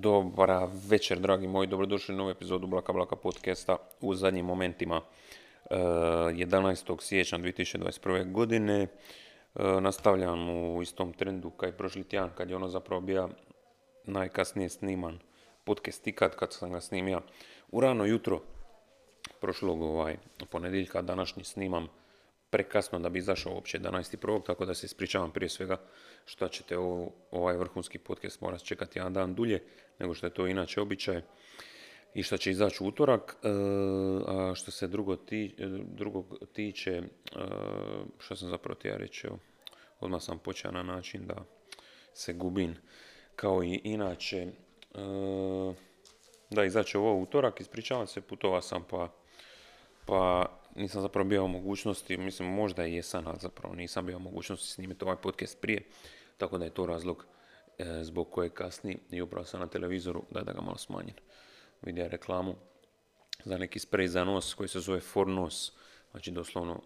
Dobra večer, dragi moji, dobrodošli u novu epizodu Blaka Blaka podcasta u zadnjim momentima 11. siječnja 2021. godine. E, nastavljam u istom trendu kao i prošli tjedan kad je ono zapravo bio najkasnije sniman podcast ikad kad sam ga snimio u rano jutro prošlog ovaj, ponedjeljka, današnji snimam prekasno da bi izašao uopće 11.1. tako da se ispričavam prije svega što ćete ovaj vrhunski podcast morati čekati jedan dan dulje nego što je to inače običaj i što će izaći utorak. E, a što se drugo ti, drugog tiče, e, što sam zapravo ti ja reći, odmah sam počeo na način da se gubim kao i inače. E, da, izaće ovo utorak, ispričavam se, putovao sam pa, pa nisam zapravo bio u mogućnosti, mislim možda i jesam, zapravo nisam bio u mogućnosti snimiti ovaj podcast prije, tako da je to razlog e, zbog koje kasni i upravo sam na televizoru da, da ga malo smanjim. Vidio reklamu za neki sprej za nos koji se zove Fornos, znači doslovno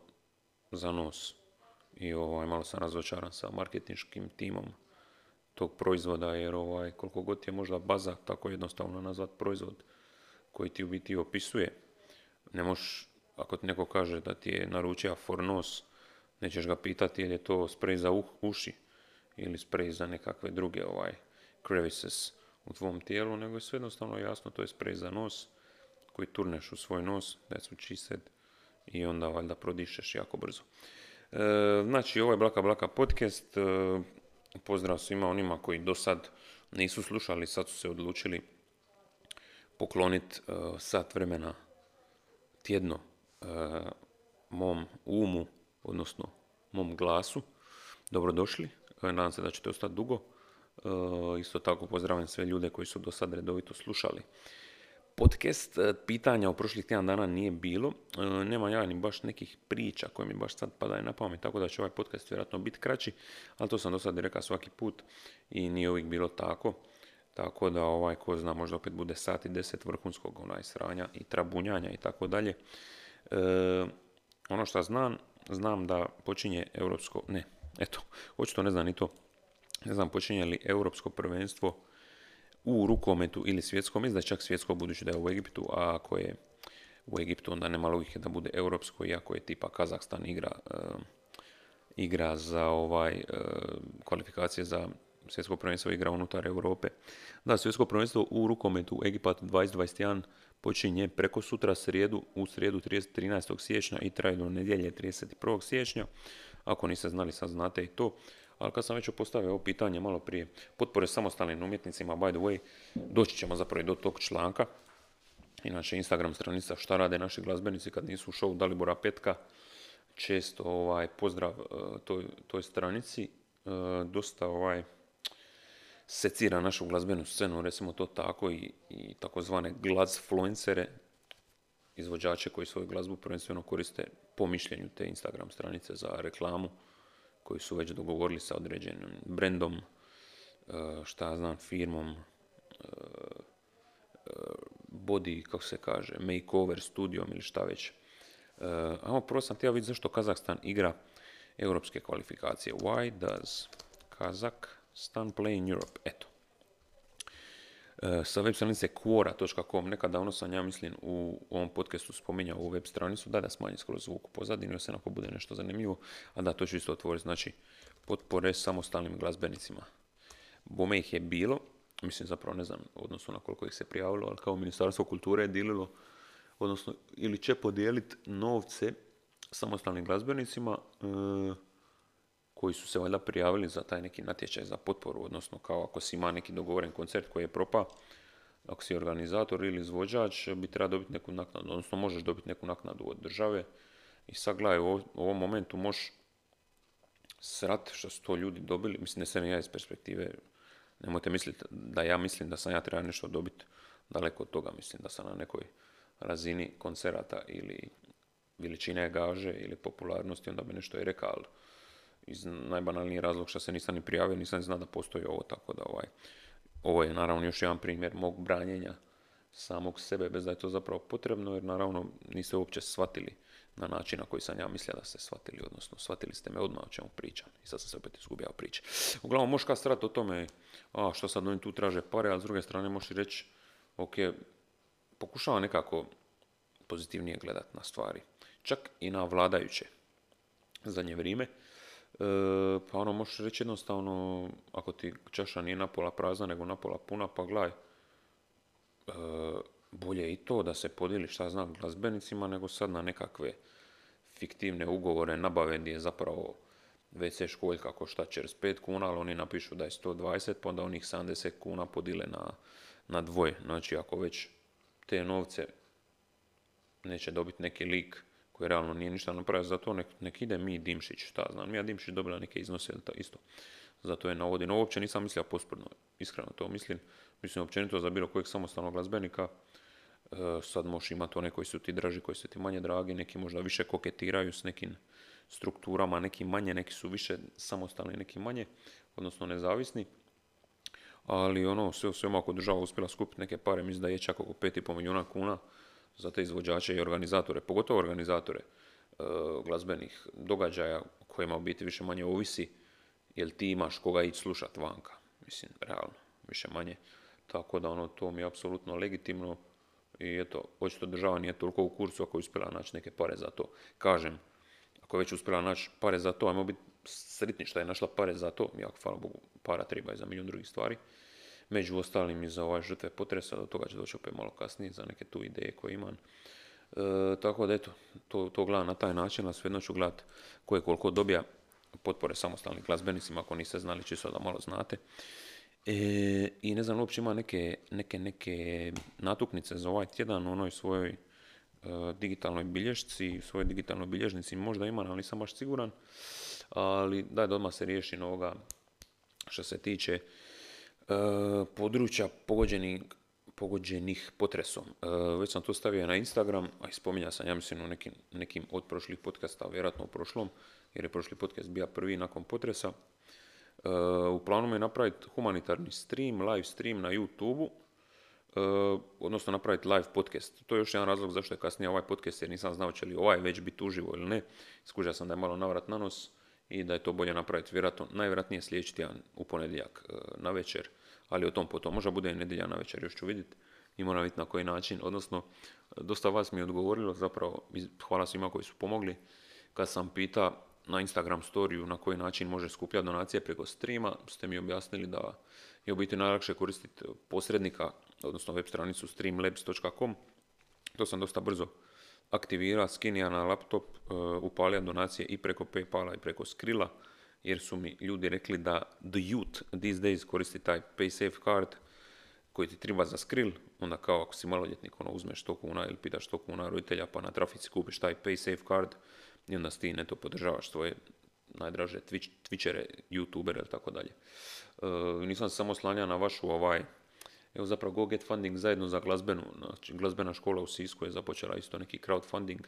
za nos. I ovaj, malo sam razočaran sa marketinškim timom tog proizvoda jer ovaj, koliko god je možda baza tako jednostavno nazvat proizvod koji ti u biti opisuje. Ne možeš ako ti neko kaže da ti je naručio Fornos, nećeš ga pitati je li je to sprej za uh, uši ili sprej za nekakve druge ovaj, crevices u tvom tijelu, nego je sve jednostavno jasno, to je sprej za nos koji turneš u svoj nos, that's what she i onda valjda prodišeš jako brzo. E, znači, je Blaka Blaka podcast, e, pozdrav svima onima koji do sad nisu slušali, sad su se odlučili pokloniti e, sat vremena tjedno mom umu, odnosno mom glasu. Dobrodošli, e, nadam se da ćete ostati dugo. E, isto tako pozdravljam sve ljude koji su do sad redovito slušali. Podcast pitanja o prošlih tjedan dana nije bilo. Nema ja ni baš nekih priča koje mi baš sad padaju na pamet, tako da će ovaj podcast vjerojatno biti kraći, ali to sam do sad rekao svaki put i nije uvijek bilo tako. Tako da ovaj, ko zna, možda opet bude sat i deset vrhunskog onaj sranja i trabunjanja i tako dalje. E, ono što znam, znam da počinje europsko, ne, eto, očito ne znam ni to, ne znam počinje li europsko prvenstvo u rukometu ili svjetskom, mislim da čak svjetsko budući da je u Egiptu, a ako je u Egiptu onda nema logike da bude europsko, iako je tipa Kazahstan igra, e, igra za ovaj e, kvalifikacije za svjetsko prvenstvo igra unutar Europe. Da, svjetsko prvenstvo u rukometu Egipat 2021 počinje preko sutra srijedu, u srijedu 13. siječnja i traje do nedjelje 31. siječnja. Ako niste znali, sad znate i to. Ali kad sam već postavio ovo pitanje malo prije, potpore samostalnim umjetnicima, by the way, doći ćemo zapravo i do tog članka. Inače, Instagram stranica šta rade naši glazbenici kad nisu u show Dalibora Petka. Često ovaj, pozdrav uh, toj, toj stranici. Uh, dosta ovaj, secira našu glazbenu scenu, recimo to tako, i, i takozvane glazfluencere, izvođače koji svoju glazbu prvenstveno koriste po mišljenju te Instagram stranice za reklamu, koji su već dogovorili sa određenim brendom, e, šta ja znam, firmom, e, e, body, kako se kaže, makeover studijom ili šta već. A ovo prvo sam htio vidjeti zašto Kazahstan igra europske kvalifikacije. Why does Kazak Stan Play in Europe, eto. E, sa web stranice quora.com, nekada davno sam ja mislim u ovom podcastu spominjao ovu web stranicu, da da smanji skoro zvuk u pozadini, se onako bude nešto zanimljivo, a da to ću isto otvoriti, znači potpore samostalnim glazbenicima. Bome ih je bilo, mislim zapravo ne znam odnosno na koliko ih se prijavilo, ali kao Ministarstvo kulture je dililo, odnosno ili će podijeliti novce samostalnim glazbenicima, e, koji su se valjda prijavili za taj neki natječaj za potporu, odnosno kao ako si ima neki dogovoren koncert koji je propa, ako si organizator ili izvođač, bi trebao dobiti neku naknadu, odnosno možeš dobiti neku naknadu od države. I sad gledaj, u ovom momentu možeš srat što su to ljudi dobili, mislim ne sam ja iz perspektive, nemojte misliti da ja mislim da sam ja trebao nešto dobiti daleko od toga, mislim da sam na nekoj razini koncerata ili veličine gaže ili popularnosti, onda bi nešto i rekao, ali iz najbanalniji razlog što se nisam ni prijavio, nisam znao da postoji ovo, tako da ovaj, ovo je naravno još jedan primjer mog branjenja samog sebe bez da je to zapravo potrebno, jer naravno niste uopće shvatili na način na koji sam ja mislio da ste shvatili, odnosno shvatili ste me odmah o čemu pričam. I sad sam se opet izgubio priče. Uglavnom, možeš kad o tome, a što sad oni tu traže pare, a s druge strane možeš reći, ok, pokušava nekako pozitivnije gledati na stvari. Čak i na vladajuće zadnje vrijeme. E, pa ono, možeš reći jednostavno, ako ti čaša nije napola prazna, nego napola puna, pa gledaj, e, bolje i to da se podijeli šta znam glazbenicima nego sad na nekakve fiktivne ugovore nabave gdje je zapravo WC školjka košta 45 kuna, ali oni napišu da je 120, pa onda onih 70 kuna podile na, na dvoje. Znači ako već te novce neće dobiti neki lik koji realno nije ništa napravio, zato nek, nek ide mi Dimšić, šta znam, ja Dimšić dobila neke iznose, isto. Zato je navodim. No, uopće nisam mislio posprdno, iskreno to mislim. Mislim općenito za bilo kojeg samostalnog glazbenika, e, sad možeš imati one koji su ti draži, koji su ti manje dragi, neki možda više koketiraju s nekim strukturama, neki manje, neki su više samostalni, neki manje, odnosno nezavisni. Ali ono, sve u svemu ako država uspjela skupiti neke pare, mislim da je čak oko 5,5 milijuna kuna za te izvođače i organizatore, pogotovo organizatore e, glazbenih događaja kojima u biti više manje ovisi jel ti imaš koga ići slušat vanka. Mislim, realno, više manje. Tako da ono, to mi je apsolutno legitimno i eto, očito država nije toliko u kursu ako je uspjela naći neke pare za to. Kažem, ako je već uspjela naći pare za to, ajmo biti sretni što je našla pare za to, iako hvala Bogu para treba i za milijun drugih stvari. Među ostalim i za ove žrtve potresa, do toga će doći opet malo kasnije za neke tu ideje koje imam. E, tako da eto, to, to gledam na taj način, a svejedno ću gledat koje koliko dobija potpore samostalnim glazbenicima, ako niste znali, čisto da malo znate. E, I ne znam, uopće ima neke, neke, neke natuknice za ovaj tjedan u onoj svojoj e, digitalnoj bilješci, svojoj digitalnoj bilježnici možda ima, ali nisam baš siguran. Ali daj da odmah se riješi ovoga što se tiče područja pogođenih, pogođenih potresom. E, već sam to stavio na Instagram, a i spominjao sam, ja mislim, u nekim, nekim od prošlih podcasta, vjerojatno u prošlom, jer je prošli podcast bio prvi nakon potresa. E, u planu je napraviti humanitarni stream, live stream na YouTube-u, e, odnosno napraviti live podcast. To je još jedan razlog zašto je kasnije ovaj podcast, jer nisam znao će li ovaj već biti uživo ili ne. Skužio sam da je malo navrat na nos i da je to bolje napraviti vjerojatno, najvjerojatnije sljedeći tjedan u ponedjeljak e, na večer, ali o tom potom. Možda bude i nedjelja na večer, još ću vidjeti i moram vidjeti na koji način. Odnosno, dosta vas mi je odgovorilo, zapravo hvala svima koji su pomogli. Kad sam pita na Instagram storiju na koji način može skupljati donacije preko streama, ste mi objasnili da je u biti najlakše koristiti posrednika, odnosno web stranicu streamlabs.com. To sam dosta brzo aktivira, skinija na laptop, uh, upalja donacije i preko Paypala i preko Skrilla, jer su mi ljudi rekli da the youth these days koristi taj PaySafe card koji ti treba za Skrill, onda kao ako si maloljetnik, ono uzmeš 100 kuna ili pitaš 100 kuna roditelja pa na trafici kupiš taj PaySafe card, i onda ti neto podržavaš svoje najdraže Twitch, Twitchere, YouTubere ili tako dalje. E, nisam samo slanjao na vašu ovaj, evo zapravo Go Get Funding zajedno za glazbenu, znači glazbena škola u Sisku je započela isto neki crowdfunding,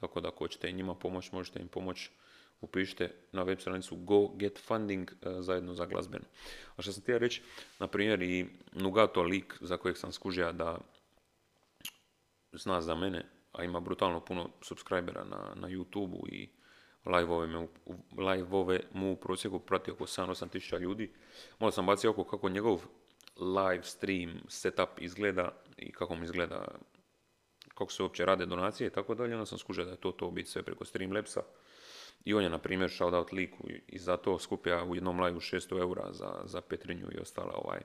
tako da ako hoćete njima pomoći, možete im pomoći upišite na web stranicu Go Get Funding e, zajedno za glazbenu. A što sam htio reći, na primjer i Nugato lik za kojeg sam skužio da zna za mene, a ima brutalno puno subscribera na, na YouTube-u i live-ove, live mu u prosjeku prati oko 7-8 tisuća ljudi. Malo sam bacio oko kako njegov live stream setup izgleda i kako mu izgleda kako se uopće rade donacije i tako dalje, onda sam skužio da je to to biti sve preko Streamlabsa. I on je, na primjer, shoutout liku i za to skupja u jednom live 600 eura za, za Petrinju i ostala ovaj,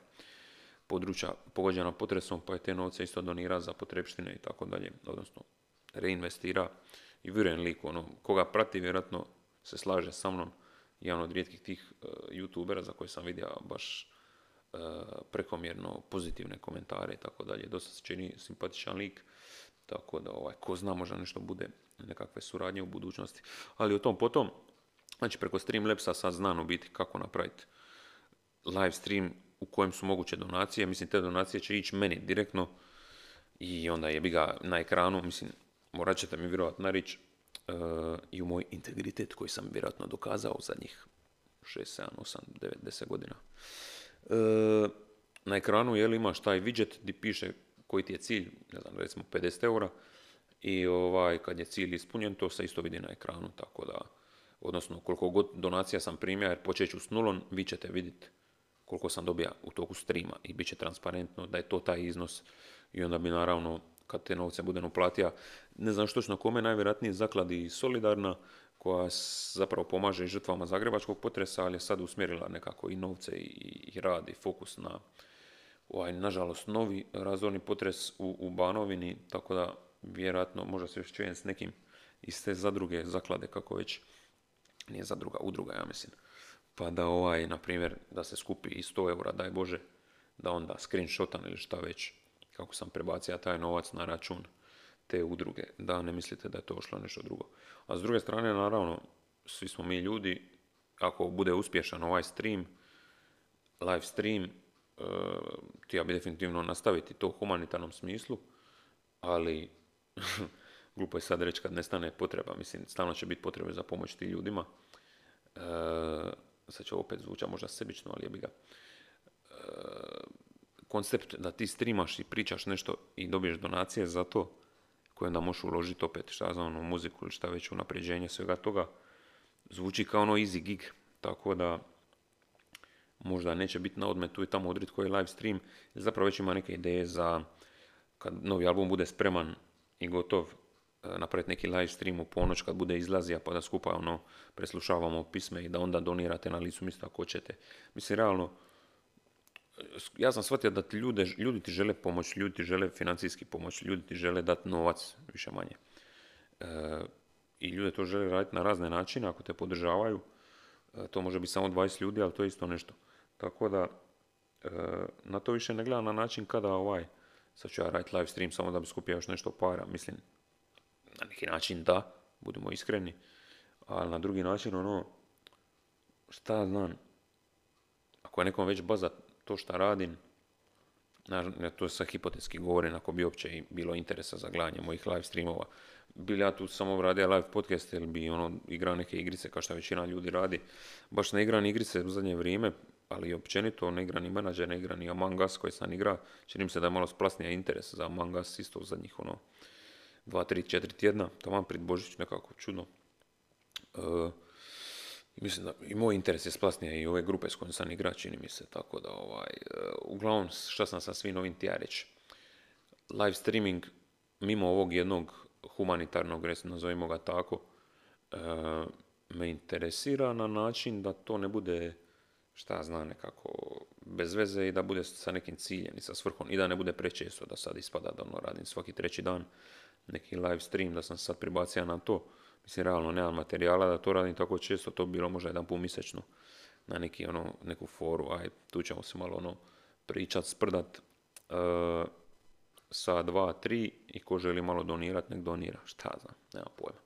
područja pogođena potresom, pa je te novce isto donira za potrebštine i tako dalje, odnosno reinvestira i vjerujem lik, ono, koga prati vjerojatno se slaže sa mnom, jedan od rijetkih tih uh, youtubera za koje sam vidio baš prekomjerno pozitivne komentare i tako dalje. Dosta se čini simpatičan lik, tako da ovaj, ko zna možda nešto bude nekakve suradnje u budućnosti. Ali o tom potom, znači preko Streamlabsa sad znam u biti kako napraviti live stream u kojem su moguće donacije. Mislim, te donacije će ići meni direktno i onda je bi ga na ekranu, mislim, morat ćete mi vjerovatno na rič uh, i u moj integritet koji sam vjerojatno dokazao zadnjih 6, 7, 8, 9, 10 godina. Uh, na ekranu je li imaš taj widget gdje piše koji ti je cilj, ne znam, recimo 50 eura i ovaj, kad je cilj ispunjen, to se isto vidi na ekranu, tako da, odnosno koliko god donacija sam primio, jer počet ću s nulom, vi ćete vidjeti koliko sam dobija u toku streama i bit će transparentno da je to taj iznos i onda bi naravno kad te novce budem uplatio, ne znam što na kome, najvjerojatnije zakladi Solidarna, koja zapravo pomaže žrtvama zagrebačkog potresa, ali je sad usmjerila nekako i novce i, i rad i fokus na ovaj, nažalost, novi razorni potres u, u Banovini, tako da vjerojatno možda se još čujem s nekim iz te zadruge, zaklade, kako već, nije zadruga, udruga, ja mislim, pa da ovaj, na primjer, da se skupi i 100 eura, daj Bože, da onda screenshotan ili šta već, kako sam prebacio taj novac na račun te udruge, da ne mislite da je to ošlo nešto drugo. A s druge strane, naravno, svi smo mi ljudi, ako bude uspješan ovaj stream, live stream, ja bi definitivno nastaviti to u humanitarnom smislu, ali glupo je sad reći kad nestane potreba, mislim, stalno će biti potrebe za pomoć tim ljudima. E, sad će opet zvuča možda sebično, ali je bi ga. E, koncept da ti streamaš i pričaš nešto i dobiješ donacije za to, koje onda možeš uložiti opet, šta znam, u muziku ili šta već, u napređenje svega toga, zvuči kao ono easy gig, tako da možda neće biti na odmet tu i tamo odrit koji live stream, zapravo već ima neke ideje za kad novi album bude spreman i gotov, e, napraviti neki live stream u ponoć kad bude izlazija pa da skupa ono preslušavamo pisme i da onda donirate na licu mjesta ako ćete. Mislim, realno, ja sam shvatio da ti ljude, ljudi ti žele pomoć, ljudi ti žele financijski pomoć, ljudi ti žele dati novac, više manje. E, I ljude to žele raditi na razne načine, ako te podržavaju. E, to može biti samo 20 ljudi, ali to je isto nešto. Tako da, e, na to više ne gledam na način kada ovaj, sad ću ja raditi live stream samo da bi skupio još nešto para. Mislim, na neki način da, budemo iskreni, ali na drugi način ono, šta znam, ako je nekom već baza to šta radim, naravno, to sa hipotetski govorim, ako bi uopće bilo interesa za gledanje mojih live streamova, bili ja tu samo radio live podcast ili bi ono igrao neke igrice kao što većina ljudi radi. Baš ne igram igrice u zadnje vrijeme, ali općenito ne igra ni menadžer, ne igra ni Among Us koji sam igra. Čini se da je malo splasnija interes za Among Us isto u zadnjih ono, dva, tri, četiri tjedna, vam pred Božić nekako čudno. E, mislim da i moj interes je splasnije i ove grupe s kojim sam igra, čini mi se, tako da ovaj, e, uglavnom šta sam sa svim novim tija reći. Live streaming mimo ovog jednog humanitarnog, nazovimo ga tako, e, me interesira na način da to ne bude šta zna nekako bez veze i da bude sa nekim ciljem i sa svrhom i da ne bude prečesto da sad ispada da ono radim svaki treći dan neki live stream da sam sad pribacio na to mislim realno nemam materijala da to radim tako često to bi bilo možda jedan mjesečno na neki ono neku foru aj tu ćemo se malo ono pričat sprdat uh, sa dva, tri i ko želi malo donirat nek donira šta znam nema pojma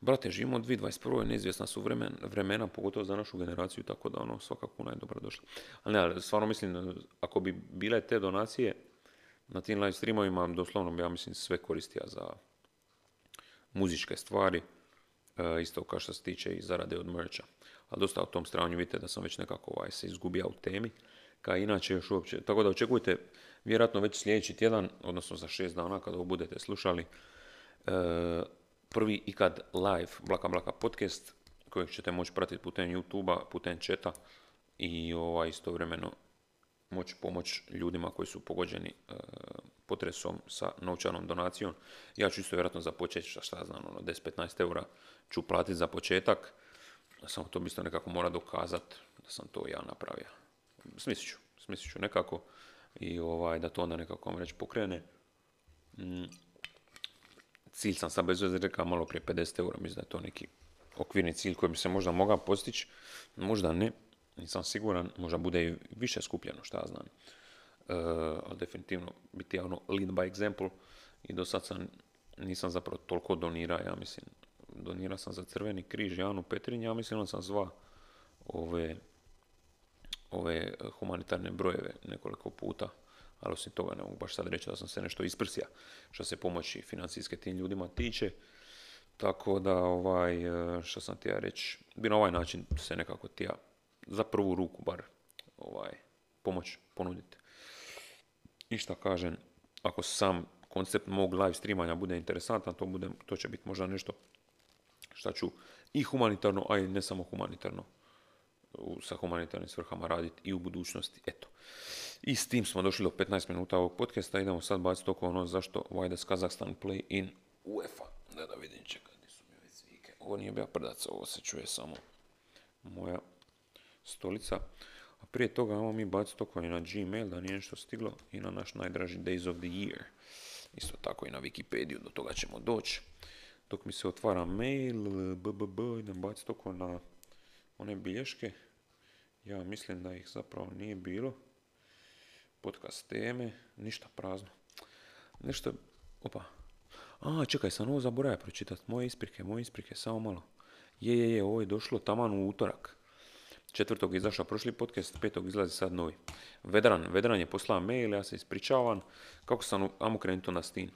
brate, živimo u 2021. neizvjesna su vremena, pogotovo za našu generaciju, tako da ono, svaka kuna je dobro došla. Ali ne, stvarno mislim, ako bi bile te donacije na tim live streamovima, doslovno bi, ja mislim, sve koristija za muzičke stvari, e, isto kao što se tiče i zarade od mercha. Ali dosta o tom stranju vidite da sam već nekako ovaj, se izgubio u temi, kao inače još uopće. Tako da očekujte, vjerojatno već sljedeći tjedan, odnosno za šest dana kada ovo budete slušali, e, prvi ikad live Blaka Blaka podcast kojeg ćete moći pratiti putem youtube putem četa i ovaj, istovremeno moći pomoć ljudima koji su pogođeni e, potresom sa novčanom donacijom. Ja ću isto vjerojatno započeti, šta, šta znam, ono, 10-15 eura ću platiti za početak, samo to bi isto nekako mora dokazati da sam to ja napravio. Smislit ću, smislit ću nekako i ovaj, da to onda nekako vam reći pokrene. Mm cilj sam sad bez veze rekao malo prije 50 eura, mislim da je to neki okvirni cilj koji bi se možda mogao postići, možda ne, nisam siguran, možda bude i više skupljeno, šta ja znam. Uh, ali definitivno biti ono lead by example i do sad sam, nisam zapravo toliko donira, ja mislim, donirao sam za Crveni križ Janu Petrinj, ja mislim da sam zva ove, ove humanitarne brojeve nekoliko puta ali osim toga ne mogu baš sad reći da sam se nešto isprsija što se pomoći financijske tim ljudima tiče. Tako da, ovaj, e, što sam ti ja reći, bi na ovaj način se nekako ti ja za prvu ruku bar ovaj, pomoć ponuditi. I šta kažem, ako sam koncept mog live streamanja bude interesantan, to, bude, to će biti možda nešto šta ću i humanitarno, a i ne samo humanitarno u, sa humanitarnim svrhama raditi i u budućnosti. Eto. I s tim smo došli do 15 minuta ovog podcasta. Idemo sad baciti oko ono zašto why does Kazakhstan play in UEFA. Da da vidim čekaj, gdje su mi ove cvike. Ovo nije bio prdac, ovo se čuje samo moja stolica. A prije toga imamo mi baciti oko i na Gmail da nije nešto stiglo i na naš najdraži Days of the Year. Isto tako i na Wikipediju, do toga ćemo doći. Dok mi se otvara mail, bbb, idem baciti oko na one bilješke. Ja mislim da ih zapravo nije bilo. Podcast teme, ništa prazno. Nešto, opa. A, čekaj, sam ovo zaboravio pročitati. Moje isprike, moje isprike, samo malo. Je, je, je, ovo je došlo taman u utorak. Četvrtog je izašao prošli podcast, petog izlazi sad novi. Vedran, Vedran je poslao mail, ja se ispričavam. Kako sam, u, amo krenuti na stin.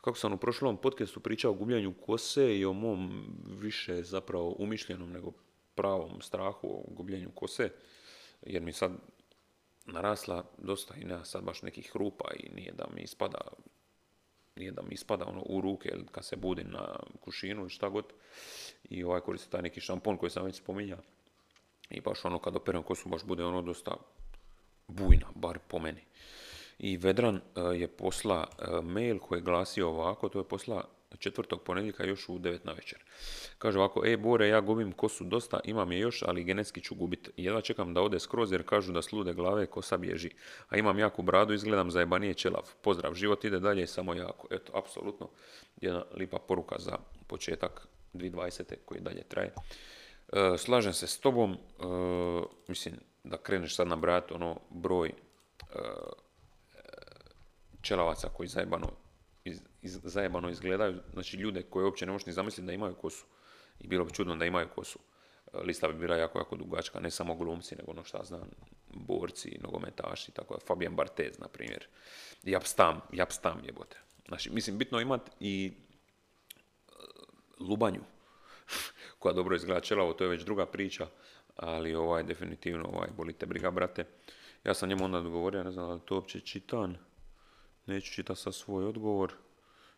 Kako sam u prošlom podcastu pričao o gubljanju kose i o mom više zapravo umišljenom nego pravom strahu o gubljenju kose, jer mi sad narasla dosta i nema sad baš nekih rupa i nije da mi ispada nije da mi ispada ono u ruke ili kad se budim na kušinu ili šta god. I ovaj koristi taj neki šampon koji sam već spominjao. I baš ono kad operam kosu baš bude ono dosta bujna, bar po meni. I Vedran e, je posla e, mail koji je glasio ovako, to je posla četvrtog ponedjeljka još u 9 na večer. Kaže ovako, e Bore, ja gubim kosu dosta, imam je još, ali genetski ću gubiti. Jedva čekam da ode skroz jer kažu da slude glave kosa bježi. A imam jaku bradu, izgledam za jebanije čelav. Pozdrav, život ide dalje, samo jako. Eto, apsolutno, jedna lipa poruka za početak 2020. koji dalje traje. E, slažem se s tobom, e, mislim da kreneš sad nabrajati ono broj e, čelavaca koji zajebano iz, zajebano izgledaju, znači ljude koje uopće ne možeš ni zamisliti da imaju kosu. I bilo bi čudno da imaju kosu. Lista bi bila jako, jako dugačka, ne samo glumci, nego ono šta znam, borci, nogometaši, tako je, Fabian Barthez, na primjer. Japstam, Japstam jebote. Znači, mislim, bitno imati i lubanju, koja dobro izgleda čelavo, to je već druga priča, ali ovaj, definitivno, ovaj, bolite briga, brate. Ja sam njemu onda odgovorio, ne znam da to uopće čitan, neću čitati sa svoj odgovor.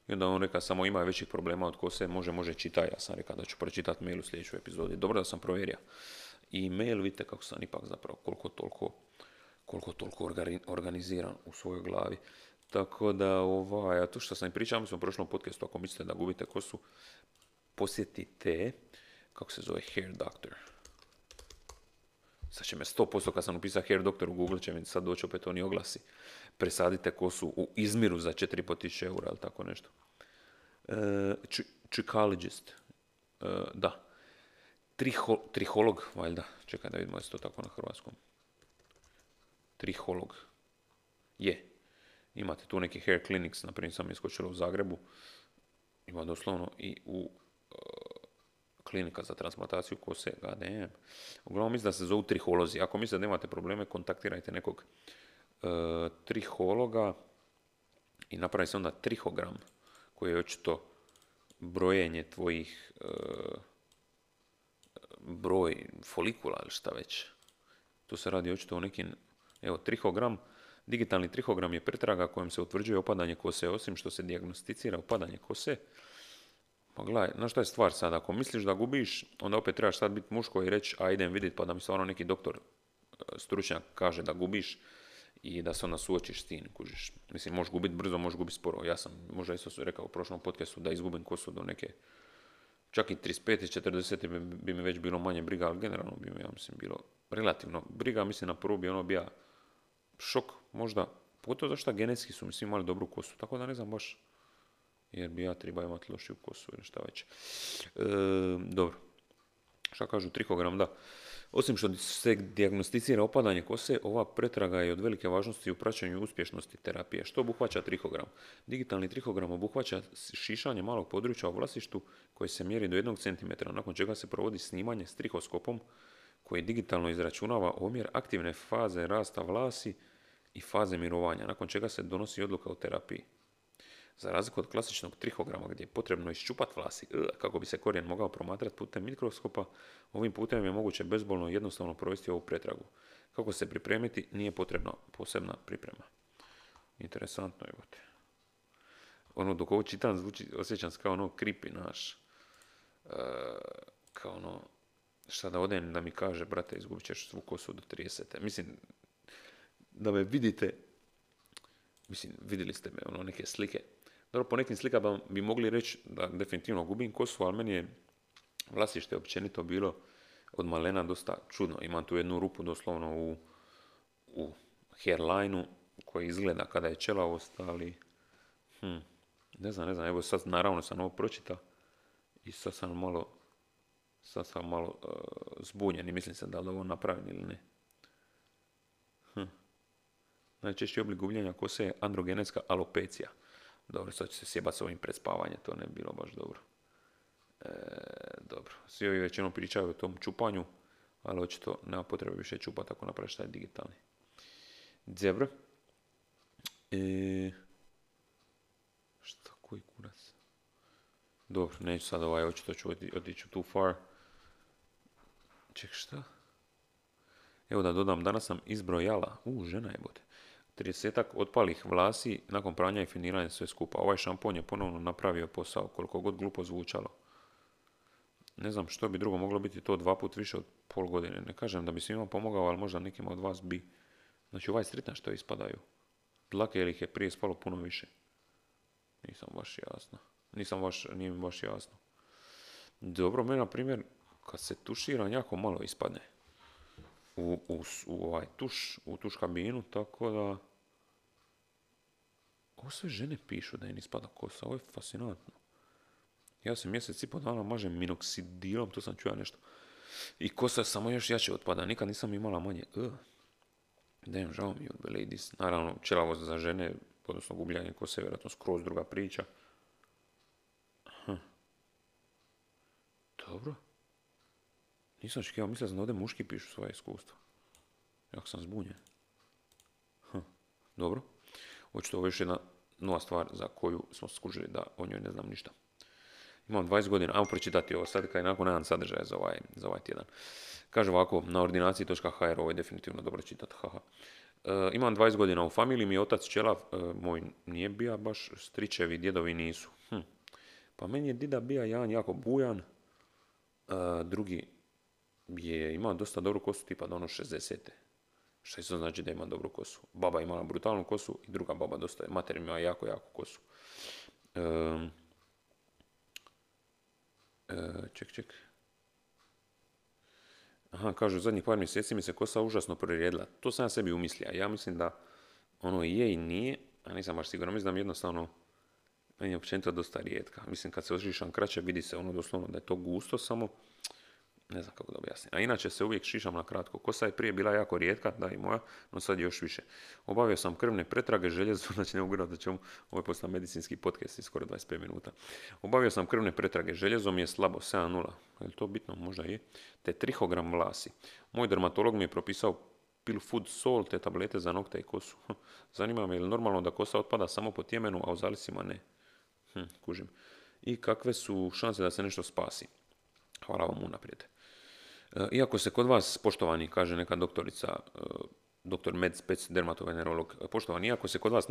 I onda on rekao samo ima većih problema od kose, može, može čitaj. Ja sam rekao da ću pročitati mail u sljedećoj epizodi. Dobro da sam provjerio. I mail, vidite kako sam ipak zapravo koliko toliko, koliko toliko organiziran u svojoj glavi. Tako da, ovaj, a to što sam i pričao, mislim u prošlom podcastu, ako mislite da gubite kosu, posjetite, kako se zove, Hair Doctor. Sad će me 100% kad sam upisao Hair Doctor u Google će mi sad doći opet oni oglasi presadite kosu u Izmiru za 4.500 eura ili tako nešto. E, e, da. Triho, triholog, valjda. Čekaj da vidimo je to tako na hrvatskom. Triholog. Je. Imate tu neki hair clinics, na primjer sam iskočila u Zagrebu. Ima doslovno i u e, klinika za transplantaciju kose, GDM. Uglavnom mislim da se zovu triholozi. Ako mislite da imate probleme, kontaktirajte nekog e, trihologa i napravi se onda trihogram koji je očito brojenje tvojih e, broj folikula ili šta već. Tu se radi očito o nekim, evo, trihogram, digitalni trihogram je pretraga kojom se utvrđuje opadanje kose, osim što se dijagnosticira opadanje kose. Pa gledaj, znaš šta je stvar sad, ako misliš da gubiš, onda opet trebaš sad biti muško i reći, a idem vidjeti pa da mi stvarno neki doktor e, stručnjak kaže da gubiš, i da se onda suočiš s tim, kužiš. Mislim, možeš gubiti brzo, možeš gubiti sporo. Ja sam možda isto rekao u prošlom podcastu da izgubim kosu do neke, čak i 35 i 40 bi, bi mi već bilo manje briga, ali generalno bi mi, ja mislim, bilo relativno briga. Mislim, na prvu bi ono bija šok, možda, pogotovo zašto genetski su mi svi imali dobru kosu, tako da ne znam baš, jer bi ja trebao imati lošiju kosu ili šta već. E, dobro, šta kažu, trikogram, da. Osim što se dijagnosticira opadanje kose, ova pretraga je od velike važnosti u praćenju uspješnosti terapije. Što obuhvaća trihogram? Digitalni trihogram obuhvaća šišanje malog područja u vlasištu koje se mjeri do 1 cm, nakon čega se provodi snimanje s trihoskopom koji digitalno izračunava omjer aktivne faze rasta vlasi i faze mirovanja, nakon čega se donosi odluka o terapiji. Za razliku od klasičnog trihograma gdje je potrebno iščupati vlasi kako bi se korijen mogao promatrati putem mikroskopa, ovim putem je moguće bezbolno jednostavno provesti ovu pretragu. Kako se pripremiti nije potrebna posebna priprema. Interesantno je. ono, dok ovo čitam, zvuči, osjećam se kao ono creepy naš. E, kao ono, šta da odem da mi kaže, brate, izgubit ćeš svu kosu do 30. Mislim, da me vidite, mislim, vidjeli ste me, ono, neke slike. Dobro, po nekim slikama bi mogli reći da definitivno gubim kosu, ali meni je vlasište općenito bilo od malena dosta čudno. Imam tu jednu rupu doslovno u, u hairlineu koji izgleda kada je čelavost, ali hm, ne znam, ne znam, evo sad naravno sam ovo pročitao i sad sam malo sad sam malo uh, zbunjen i mislim se da li ovo napravim ili ne. Hm. Najčešći oblik gubljenja kose je androgenetska alopecija. Dobro, sad ću se sjebati s ovim predspavanjem, to ne bi bilo baš dobro. E, dobro, svi ovi većinom pričaju o tom čupanju, ali očito nema potrebe više čupati ako napraviš taj digitalni. Zebra. E, šta, koji kurac? Dobro, neću sad ovaj, očito ću otići too far. Ček, šta? Evo da dodam, danas sam izbrojala, u, žena je bude, 30 otpalih vlasi nakon pranja i finiranja sve skupa. Ovaj šampon je ponovno napravio posao, koliko god glupo zvučalo. Ne znam što bi drugo moglo biti to dva put više od pol godine. Ne kažem da bi svima pomogao, ali možda nekima od vas bi. Znači ovaj stritna što ispadaju. Dlake ili ih je prije spalo puno više. Nisam baš jasno. Nisam baš, nije mi baš jasno. Dobro, meni na primjer, kad se tuširam, jako malo ispadne u, u, u ovaj tuš, u tuš kabinu, tako da... Ovo sve žene pišu da im ispada kosa, ovo je fascinantno. Ja se mjesec i po dana mažem minoksidilom, to sam čuo nešto. I kosa samo još jače otpada, nikad nisam imala manje. Uh. Damn, žao mi od ladies. Naravno, čelavost za žene, odnosno gubljanje kose, vjerojatno skroz druga priča. Hm. Dobro. Nisam očekivao, mislio sam da ovdje muški pišu svoje iskustva. Jako sam zbunjen. Hm. Dobro. Očito ovo je još jedna nova stvar za koju smo skužili da o njoj ne znam ništa. Imam 20 godina, ajmo pročitati ovo sad kad nakon jedan sadržaja za ovaj, za ovaj tjedan. Kaže ovako, na ordinaciji.hr, ovo je definitivno dobro čitati, haha. E, imam 20 godina u familiji, mi je otac čelav, e, moj nije bija baš, stričevi, djedovi nisu. Hm. Pa meni je dida bija jedan jako bujan, e, drugi je imao dosta dobru kosu, tipa do ono 60. Što isto znači da ima dobru kosu. Baba imala brutalnu kosu i druga baba dosta, mater ima jako, jako kosu. E, ček, ček. Aha, kažu, zadnjih par mjeseci mi se kosa užasno prorijedila. To sam ja sebi umislio. Ja mislim da ono je i nije, a nisam baš siguran. Mislim da mi jednostavno, meni je općenito dosta rijetka. Mislim, kad se ožišam kraće, vidi se ono doslovno da je to gusto samo, ne znam kako da objasnim. A inače se uvijek šišam na kratko. Kosa je prije bila jako rijetka, da i moja, no sad još više. Obavio sam krvne pretrage, željezo, znači ne mogu da ćemo, ovo je postao medicinski podcast i skoro 25 minuta. Obavio sam krvne pretrage, željezo mi je slabo, 7.0, je to bitno? Možda je. Te trihogram vlasi. Moj dermatolog mi je propisao pil food sol te tablete za nokte i kosu. Zanima me je li normalno da kosa otpada samo po tjemenu, a u zalisima ne. Hm, kužim. I kakve su šanse da se nešto spasi? Hvala vam unaprijed. E, iako se kod vas, poštovani, kaže neka doktorica, e, doktor med spec dermatovenerolog, poštovani, iako se kod vas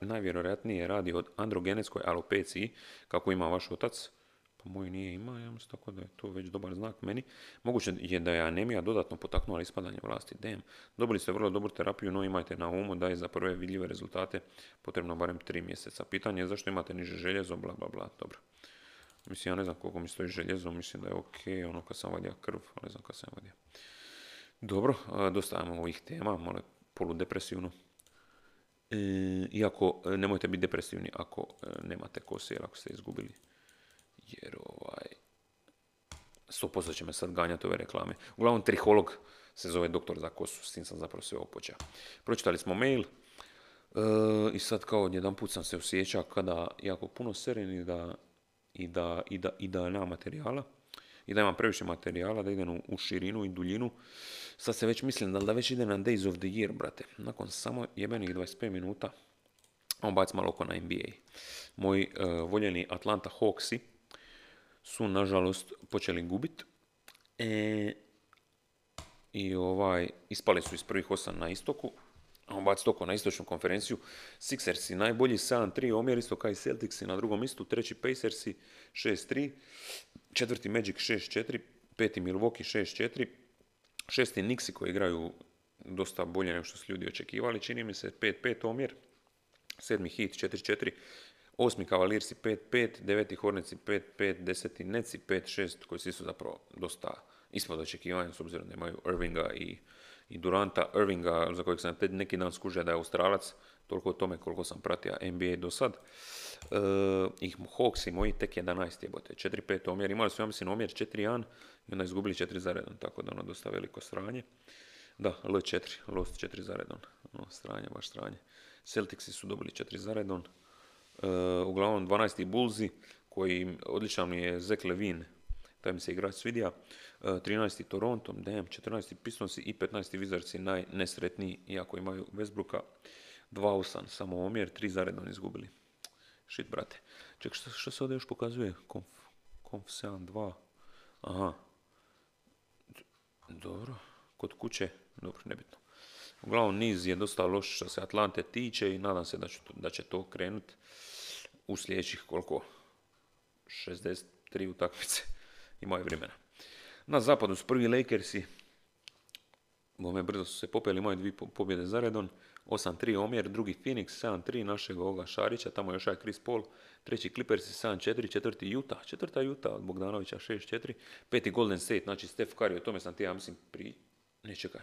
najvjerojatnije radi o androgenetskoj alopeciji, kako ima vaš otac, pa moj nije ima, ja mislim tako da je to već dobar znak meni. Moguće je da je anemija dodatno potaknula ispadanje vlasti. Dem, dobili ste vrlo dobru terapiju, no imajte na umu da je za prve vidljive rezultate potrebno barem tri mjeseca. Pitanje je zašto imate niže željezo, bla bla bla, dobro. Mislim, ja ne znam koliko mi stoji željezo, mislim da je ok, ono kad sam vadio krv, ne znam kad sam vadio. Dobro, dosta imamo ovih tema, malo poludepresivno. E, iako e, nemojte biti depresivni ako e, nemate kose ili ako ste izgubili. Jer ovaj, 100% će me sad ganjati ove reklame. Uglavnom, triholog se zove doktor za kosu, s tim sam zapravo sve opočeo. Pročitali smo mail, i sad kao jedan put sam se osjećao kada jako puno sereni da i da, i da, i da nema materijala i da imam previše materijala, da idem u, širinu i duljinu. Sad se već mislim da, da već ide na Days of the Year, brate. Nakon samo jebenih 25 minuta, on bac malo oko na NBA. Moji uh, voljeni Atlanta Hawksi su, nažalost, počeli gubit. E, I ovaj, ispali su iz prvih osam na istoku. On baci toko na istočnu konferenciju. Sixersi najbolji 7-3, omjer isto kao i Celticsi na drugom istu, treći Pacersi 6-3, četvrti Magic 6-4, peti Milwaukee 6-4, šesti Nixi koji igraju dosta bolje nego što su ljudi očekivali, čini mi se 5-5 omjer, sedmi Heat 4-4, osmi Cavaliersi 5-5, deveti Horneci 5-5, deseti Neci 5-6, koji svi su zapravo dosta ispod očekivanja s obzirom da imaju Irvinga i i Duranta Irvinga, za kojeg sam neki dan skužio da je Australac, toliko o tome koliko sam pratio NBA do sad. E, I Hawks i moji tek 11 jebote, 4-5 omjer, imali su ja mislim omjer 4-1 i onda izgubili 4 za redom, tako da ono dosta veliko sranje. Da, L4, Lost 4 za redom, no, sranje, baš sranje. Celticsi su dobili 4 za redom. E, uglavnom 12. Bullsi, koji odličan mi je Zek Levine, taj mi se igrač svidija. 13. Toronto, damn, 14. Pistonsi i 15. Wizardsi najnesretniji, iako imaju Westbrooka. 2-8, samo omjer, 3 zaredno izgubili. Shit, brate. Ček, što, što se ovdje još pokazuje? Konf, konf 7-2. Aha. Dobro, kod kuće, dobro, nebitno. Uglavnom, niz je dosta loš što se Atlante tiče i nadam se da, će, da će to krenuti u sljedećih koliko? 63 utakmice imaju vremena. Na zapadu su prvi Lakersi, bome brzo su se popeli, imaju dvije pobjede za redon, 8-3 omjer, drugi Phoenix, 7-3 našeg ovoga Šarića, tamo još je Chris Paul, treći Clippers 7-4, četvrti Utah, četvrta Utah od Bogdanovića 6-4, peti Golden State, znači Steph Curry, o tome sam ti ja mislim pri... Ne čekaj.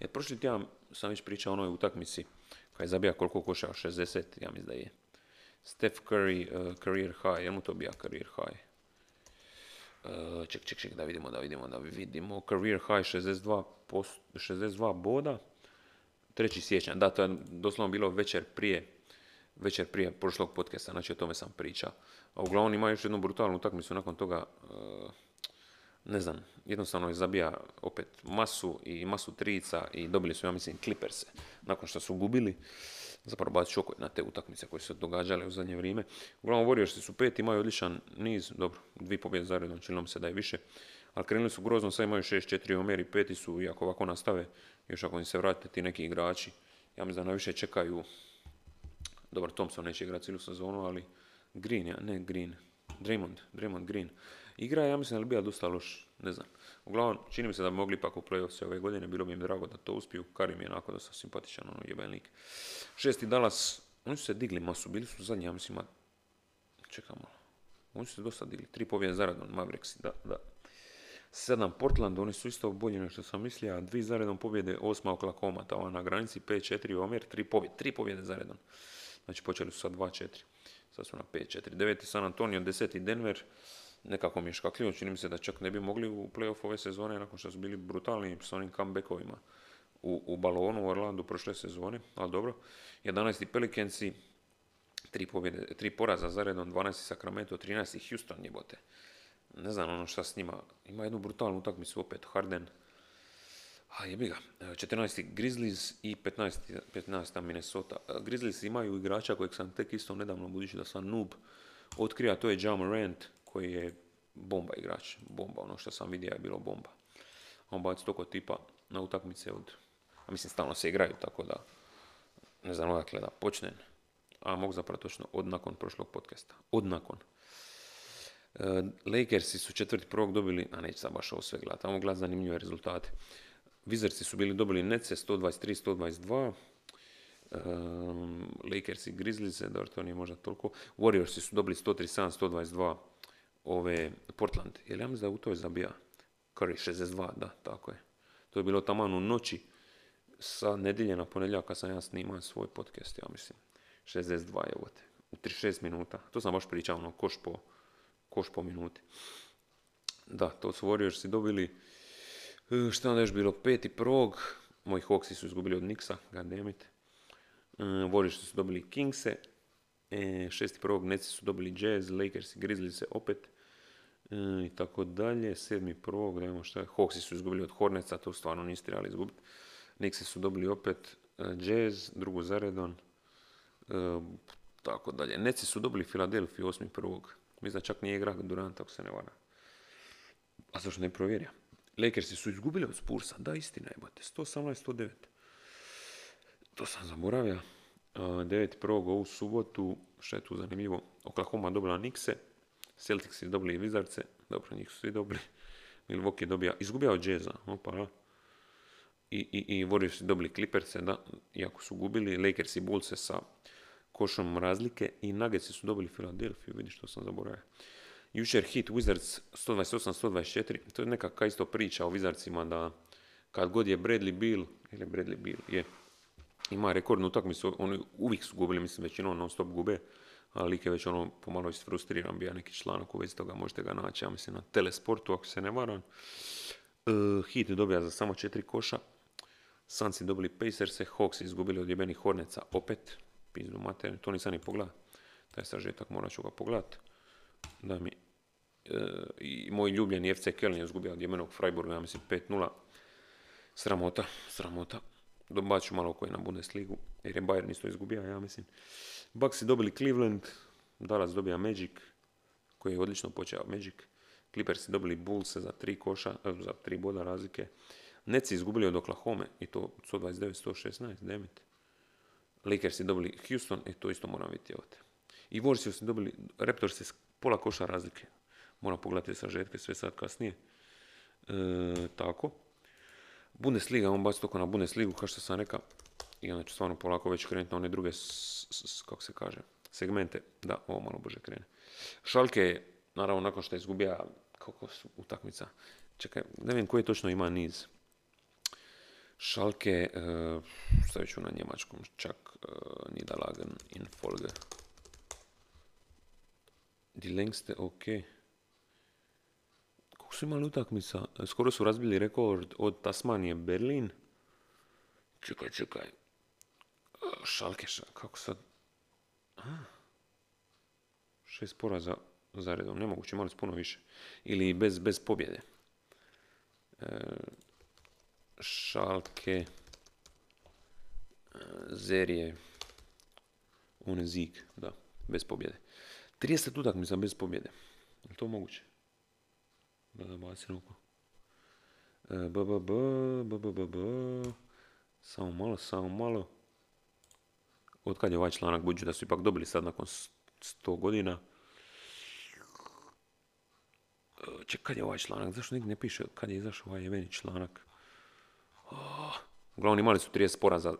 Jer prošli tjedan sam već pričao o onoj utakmici koja je zabija koliko košao, 60, ja mislim da je. Steph Curry, uh, career high, jel mu to bija career high? Uh, ček, ček, ček, da vidimo, da vidimo, da vidimo. Career high 62, post, 62 boda. 3. siječnja, da, to je doslovno bilo večer prije, večer prije prošlog podcasta, znači o tome sam pričao. A uglavnom ima još jednu brutalnu utakmicu nakon toga, uh, ne znam, jednostavno je zabija opet masu i masu trica i dobili su, ja mislim, Clippers nakon što su gubili zapravo baci šokoj na te utakmice koje su događale u zadnje vrijeme. Uglavnom Warriorsi su pet, imaju odličan niz, dobro, dvi pobjede zaredom, čini nam se da je više, ali krenuli su grozno, sad imaju 6-4 omjeri, peti su, i ako ovako nastave, još ako im se vrate ti neki igrači, ja mislim da najviše čekaju, dobro, Thompson neće igrati cijelu sezonu, ali Green, ne Green, Draymond, Draymond Green. Igra, ja mislim da li bija dosta loš, ne znam. Uglavnom, čini mi se da bi mogli ipak u play ove godine, bilo bi im drago da to uspiju. Karim je onako dosta simpatičan, ono jeben lik. Šesti Dallas, oni su se digli masu, bili su zadnji, ja mislim, čekamo. Oni su se dosta digli, tri pobjede zaradom, Mavericks, da, da. Sedam Portland, oni su isto bolji nego što sam mislio, dvi zaredom pobjede, osma Oklahoma, tamo na granici, 5-4 omjer, tri pobjede, tri pobjede zaredom. Znači počeli su sa 2-4, sad su na 5-4. Deveti San Antonio, deseti Denver, nekako mi škakljivo, čini mi se da čak ne bi mogli u playoff ove sezone nakon što su bili brutalni s onim comebackovima u, u balonu u Orlandu prošle sezone, ali dobro. 11. Pelicansi, tri, pobjede, tri poraza za redom, 12. Sacramento, 13. Houston jebote. Ne znam ono šta s njima, ima jednu brutalnu utakmicu opet, Harden, a jebi ga, 14. Grizzlies i 15. 15. Minnesota. Grizzlies imaju igrača kojeg sam tek isto nedavno, budući da sam noob, otkrija, to je Ja Morant, koji je bomba igrač, bomba, ono što sam vidio je bilo bomba. On baci toliko tipa na utakmice od, a mislim stalno se igraju, tako da ne znam odakle da počnem, a mogu zapravo točno od nakon prošlog podcasta, od nakon. E, Lakersi su četvrti prvog dobili, a neću sam baš ovo sve gledati, tamo gledati zanimljive rezultate. Wizardsi su bili dobili Nece 123-122, um, Lakers i Grizzlies, dobro to nije možda toliko. Warriorsi su dobili 137-122 ove Portland. Jel ja mislim da u toj zabija Curry 62, da, tako je. To je bilo tamo u noći sa nedjelje na ponedjeljak kad sam ja snimao svoj podcast, ja mislim. 62 je ovo u 36 minuta. To sam baš pričao, ono, koš po, koš po minuti. Da, to su Warriorsi dobili, e, šta onda još bilo, peti prog, moji Hawksi su izgubili od Nixa, goddammit. E, Warriorsi su dobili Kingse, e, šesti prvog Netsi su dobili Jazz, Lakers i Grizzlies opet, i tako dalje. Sedmi prvog, šta je. Hawksi su izgubili od Horneca, to stvarno niste trebali izgubiti. Nixi su dobili opet uh, Jazz, drugu zaredon. E, tako dalje. Neci su dobili Filadelfiju osmi prvog. Mislim da čak nije igra Durant, ako se ne vara. A zašto ne provjerio? Lakersi su izgubili od Spursa. Da, istina je, bate. 118-109. to sam zaboravio. 9.1. ovu subotu, što je tu zanimljivo, Oklahoma dobila Nikse, Celtics je dobili Wizardse, dobro, njih su svi dobili. Milwaukee je dobija, izgubio od Jazza, opa, da. I, i, i Warriors dobili Clipperse, da, iako su gubili, Lakers i Bulls sa košom razlike i Nuggets su dobili Philadelphia, vidi što sam zaboravio. Jučer hit Wizards 128-124, to je neka isto priča o Wizardsima da kad god je Bradley Beal, ili Bradley Beal, je, ima rekordnu utakmicu, oni uvijek su gubili, mislim većinom non stop gube, lik je već ono pomalo isfrustriran, bija neki članak u vezi toga, možete ga naći, ja mislim na Telesportu ako se ne varam. Uh, dobija za samo četiri koša, Sansi dobili Pacers, Hawks izgubili od jebenih Horneca opet, pizdu mater, to nisam ni pogledao, taj sažetak morat ću ga pogledat. Da mi, e, i moj ljubljeni FC Köln je izgubio od jemenog Freiburga, ja mislim 5-0, sramota, sramota. Dobaću malo koji na Bundesligu, jer je Bayern isto izgubio, ja mislim. Bucks dobili Cleveland, Dallas dobija Magic, koji je odlično počeo Magic. Clippers dobili Bulls za tri koša, e, za tri boda razlike. Neci izgubili od Oklahoma i to 129-116, demet. Lakers dobili Houston i to isto moram vidjeti ovdje. I Warriors dobili Raptors s pola koša razlike. Moram pogledati sa žetke sve sad kasnije. E, tako. Bundesliga, on baci toko na Bundesligu, kao što sam rekao. I onda ću stvarno polako već krenuti na one druge, kako se kaže, segmente. Da, ovo malo brže krene. Šalke, naravno, nakon što je izgubija, kako su utakmica, čekaj, ne vidim koji točno ima niz. Šalke, uh, stavit ću na njemačkom, čak uh, Nidalagen in Folge. Die längste, ok. Kako su imali utakmica? Skoro su razbili rekord od Tasmanije Berlin. Čekaj, čekaj. Šalke, kako sad? Šest poraza za redom. Nemoguće, imali su puno više. Ili bez, bez pobjede. E, šalke. E, Zerije. Un zig, da. Bez pobjede. 30 utakmica bez pobjede. Je to moguće? Baci ruku. E, b, b, b, b, b, b, b. Samo malo, samo malo. Od kad je ovaj članak, budući da su ipak dobili sad nakon 100 godina. E, čekaj, je ovaj članak? Zašto nigdje ne piše kad je izašao ovaj jeveni članak? Oh. Uglavnom imali su 30 poraza,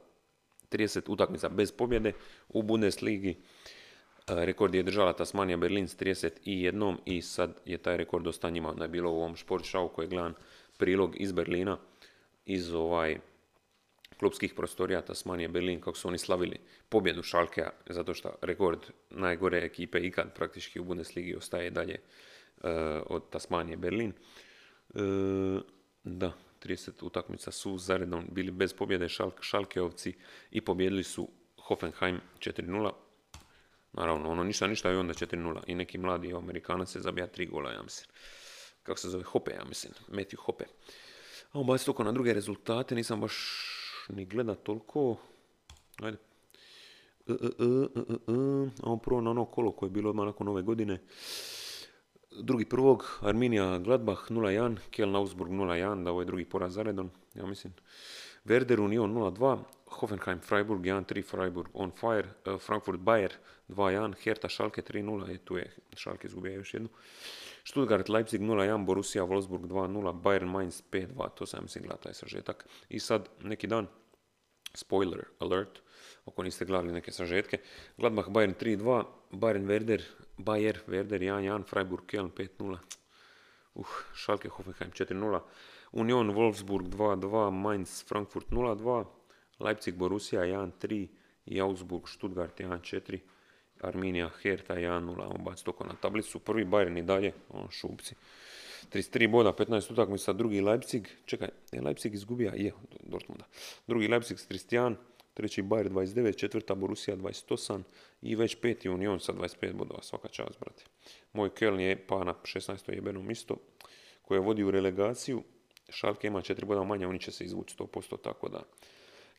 30 utakmica bez pobjede u Bundesligi. E, rekord je držala Tasmanija Berlin s 31 i sad je taj rekord ostao njima. Onda je bilo u ovom Sport Show koji je gledan prilog iz Berlina, iz ovaj klubskih prostorija Tasmanije Berlin, kako su oni slavili pobjedu Šalkea, zato što rekord najgore ekipe ikad praktički u Bundesligi ostaje dalje uh, od Tasmanije Berlin. Uh, da, 30 utakmica su zaredom bili bez pobjede Šalkeovci i pobjedili su Hoffenheim 4-0. Naravno, ono ništa, ništa i onda 4-0. I neki mladi Amerikanac se zabija tri gola, ja mislim. Kako se zove? Hope, ja mislim. Matthew Hope. A on baci na druge rezultate, nisam baš ni gleda toliko. Ajde. E, e, e, a on prvo na ono kolo koje je bilo odmah nakon ove godine. Drugi prvog, Arminija Gladbach 0-1, Kiel Augsburg 0-1, da ovo je drugi poraz zaredom, ja mislim. Werder Union 0-2, Hoffenheim Freiburg 1-3, Freiburg on fire, Frankfurt Bayer 2-1, Hertha Schalke 3-0, i tu je Schalke izgubio još jednu. Stuttgart Leipzig 0-1, Borussia Wolfsburg 2-0, Bayern Mainz 5-2, to sam mislim gleda taj sažetak. I sad neki dan, spoiler alert, ako niste gledali neke sažetke, Gladbach Bayern 3-2, Bayern Werder, Bayer Werder 1-1, Freiburg Köln 5-0, uh, Schalke Hoffenheim 4-0, Union Wolfsburg 2-2, Mainz Frankfurt 0-2, Leipzig Borussia 1-3 i Augsburg Stuttgart 1-4. Arminija, Herta 1-0, on baci toko na tablicu. Prvi Bayern i dalje, on šupci. 33 boda, 15 utakmica, drugi Leipzig, čekaj, je Leipzig izgubija? Je, Dortmunda. Drugi Leipzig s 31, treći Bayern 29, četvrta Borussia 28 i već peti Union sa 25 bodova, svaka čast, brate. Moj Köln je pa na 16. jebenom isto, koje vodi u relegaciju. Šalke ima 4 boda manje, oni će se izvući 100%, tako da.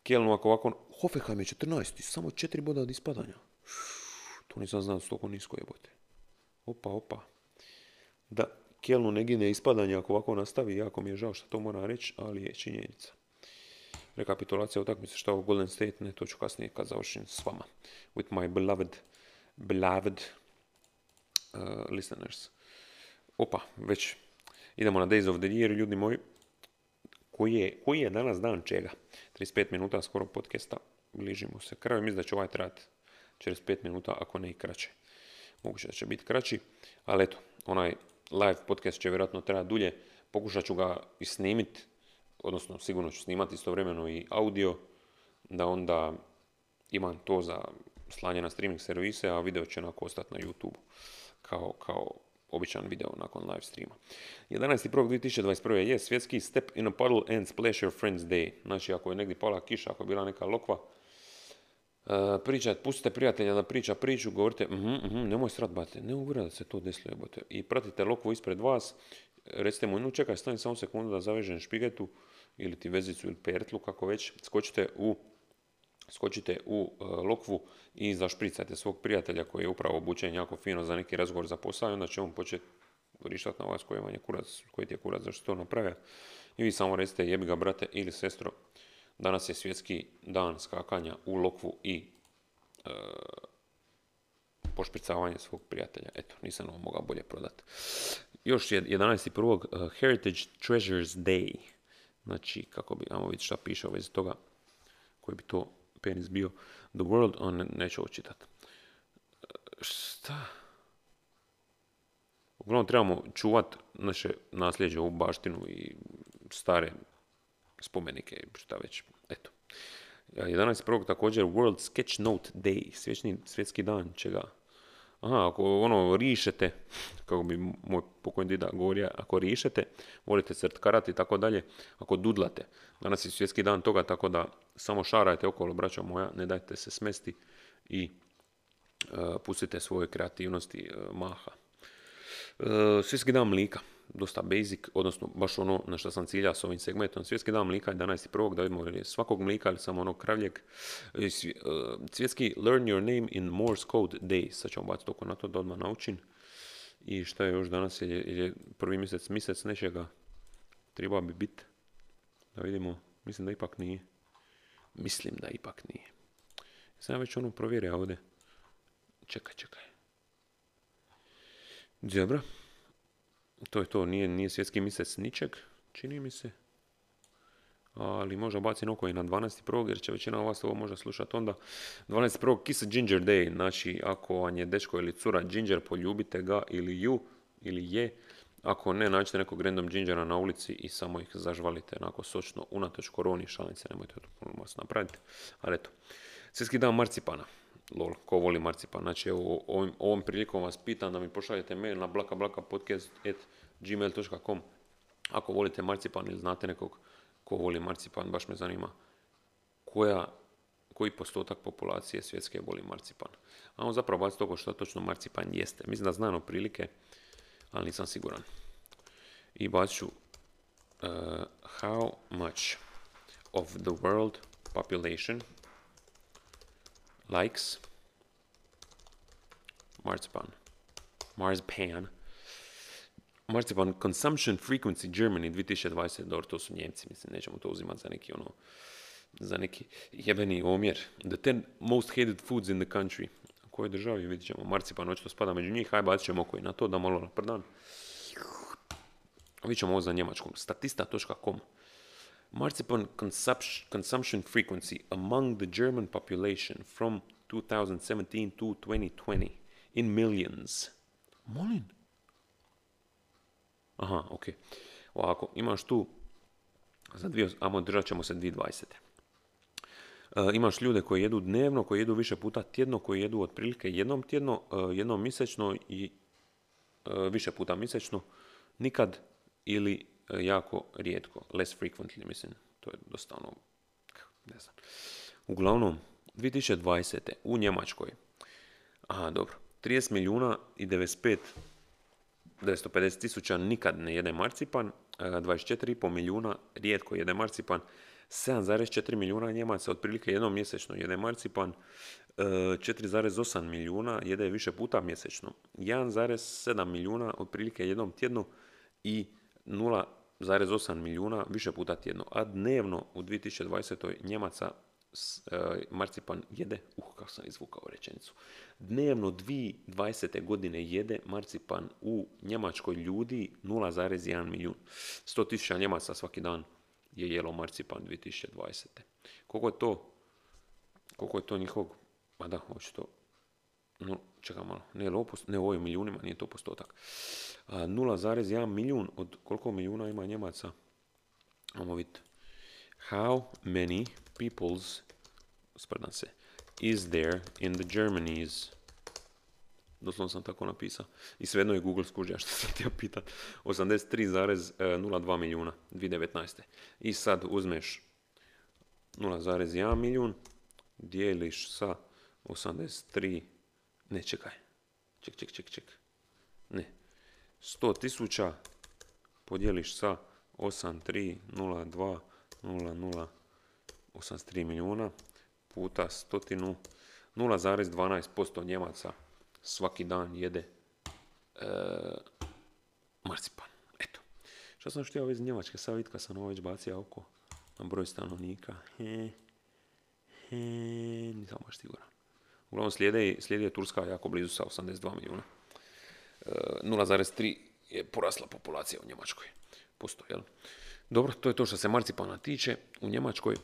Köln ako ovako, Hoffenheim je 14, samo 4 boda od ispadanja. To nisam znao s toliko nisko jebote. Opa, opa. Da, Kjelnu ne gine ispadanje ako ovako nastavi, jako mi je žao što to moram reći, ali je činjenica. rekapitulacija utakmice šta u Golden State, ne, to ću kasnije kad završim s vama. With my beloved, beloved uh, listeners. Opa, već idemo na Days of the Year, ljudi moji. Koji je, koji je danas dan čega? 35 minuta skoro podcasta, bližimo se kraju. Mislim da će ovaj trajati 45 minuta, ako ne i kraće. Moguće da će biti kraći, ali eto, onaj live podcast će vjerojatno trajati dulje. Pokušat ću ga i snimiti, odnosno sigurno ću snimati istovremeno i audio, da onda imam to za slanje na streaming servise, a video će onako ostati na YouTube kao, kao običan video nakon live streama. 11.1.2021. je svjetski Step in a Puddle and Splash Your Friends Day. Znači, ako je negdje pala kiša, ako je bila neka lokva, Uh, pustite prijatelja da priča priču, govorite, mhm, mhm, nemoj srat, bate, ne uvira da se to desilo, jebote. I pratite lokvu ispred vas, recite mu, no čekaj, stani samo sekundu da zavežem špigetu, ili ti vezicu ili pertlu, kako već, skočite u skočite u uh, lokvu i zašpricajte svog prijatelja koji je upravo obučen jako fino za neki razgovor za posao i onda će on početi vrištati na vas koji vam je kurac, koji ti je kurac zašto to napravio. I vi samo recite jebi ga brate ili sestro, danas je svjetski dan skakanja u lokvu i uh, pošpricavanje svog prijatelja. Eto, nisam ovo mogao bolje prodati. Još je 11.1. Uh, Heritage Treasures Day. Znači, kako bi, ajmo vidjeti šta piše u vezi toga, koji bi to penis bio. The World, on neću ovo čitati. Šta? Uglavnom trebamo čuvat naše nasljeđe u baštinu i stare spomenike, šta već. Eto. 11.1. također World Sketch Note Day, svjetski dan čega. Aha, ako ono rišete, kako bi moj pokojni dida govorio, ako rišete, volite crtkarati i tako dalje, ako dudlate, danas je svjetski dan toga, tako da samo šarajte okolo, braća moja, ne dajte se smesti i uh, pustite svoje kreativnosti uh, maha. Uh, svjetski dan mlika dosta basic, odnosno baš ono na što sam ciljao s ovim segmentom. Svjetski dan mlika je 11.1. da vidimo je svakog mlika ili samo onog kravljeg. E, svjetski Learn Your Name in Morse Code Day. Sad ćemo baciti oko na to da odmah naučim. I šta je još danas, je, je prvi mjesec, mjesec nečega. Treba bi biti. Da vidimo, mislim da ipak nije. Mislim da ipak nije. Sam ja već ono provjerio ovdje. Čekaj, čekaj. Dobro to je to, nije, nije svjetski mjesec ničeg, čini mi se. Ali možda bacim oko i na 12.1. jer će većina vas ovo možda slušati onda. 12.1. Kiss Ginger Day, znači ako vam je dečko ili cura Ginger, poljubite ga ili ju, ili je. Ako ne, nađite nekog random gingera na ulici i samo ih zažvalite onako sočno, unatoč koroni, šalice, nemojte to vas napraviti. Ali eto, svjetski dan marcipana. Lol, ko voli marcipan. Znači, evo, ovim, ovom prilikom vas pitam da mi pošaljete mail na blakablakapodcast.gmail.com ako volite marcipan ili znate nekog ko voli marcipan, baš me zanima koja, koji postotak populacije svjetske voli marcipan. A on zapravo baci toga što točno marcipan jeste. Mislim da znam prilike, ali nisam siguran. I bacit ću uh, how much of the world population likes marzipan. Marzipan. Marzipan Consumption Frequency Germany 2020, dobro, to su Njemci, mislim, nećemo to uzimati za neki ono, za neki jebeni omjer. The 10 most hated foods in the country. U kojoj državi vidjet ćemo, marcipan očito spada među njih, hajde bacit ćemo koji na to da malo naprdan. Vidjet ćemo ovo za njemačkom. Statista.com Marzipan consumption frequency among the German population from 2017 to 2020 in millions. Molim. Aha, ok. Ovako, imaš tu, za dvije, držat ćemo se 2020. Uh, imaš ljude koji jedu dnevno, koji jedu više puta tjedno, koji jedu otprilike jednom tjedno, uh, jednom mjesečno i uh, više puta mjesečno, nikad ili E, jako rijetko, less frequently, mislim, to je dosta ono, ne znam. Uglavnom, 2020. u Njemačkoj, aha, dobro, 30 milijuna i 95 950 tisuća nikad ne jede marcipan, 24,5 milijuna rijetko jede marcipan, 7,4 milijuna Njemaca otprilike jednom mjesečno jede marcipan, 4,8 e, milijuna jede više puta mjesečno, 1,7 milijuna otprilike jednom tjednu i 2,8 milijuna više puta tjedno, a dnevno u 2020. Njemaca e, marcipan jede, uh, kako sam izvukao rečenicu, dnevno 2020. godine jede marcipan u Njemačkoj ljudi 0,1 milijun. 100 tisuća Njemaca svaki dan je jelo marcipan 2020. Koliko je to, koliko je to njihovog, ma da, očito, no, čekaj malo, ne, post- ne, u milijunima, nije to postotak. A, 0,1 milijun, od koliko milijuna ima Njemaca? Ajmo vidjeti. How many peoples, sprdam se, is there in the Germanys? Doslovno sam tako napisao. I svejedno je Google skužio što sam htio pitat. 83,02 milijuna 2019. I sad uzmeš 0,1 milijun, dijeliš sa 83, ne čekaj, ček, ček, ček, ček, ne, 100 tisuća podijeliš sa 8302 00 83 milijuna puta stotinu 0,12% Njemaca svaki dan jede e, marcipan. Eto. Što sam htio iz Njemačke, kad sam ovo već bacio oko na broj stanovnika. He, he, nisam baš siguran. Uglavnom slijede, slijedi je Turska jako blizu sa 82 milijuna. E, 0,3 je porasla populacija u Njemačkoj. Posto, jel? Dobro, to je to što se marcipana tiče. U Njemačkoj,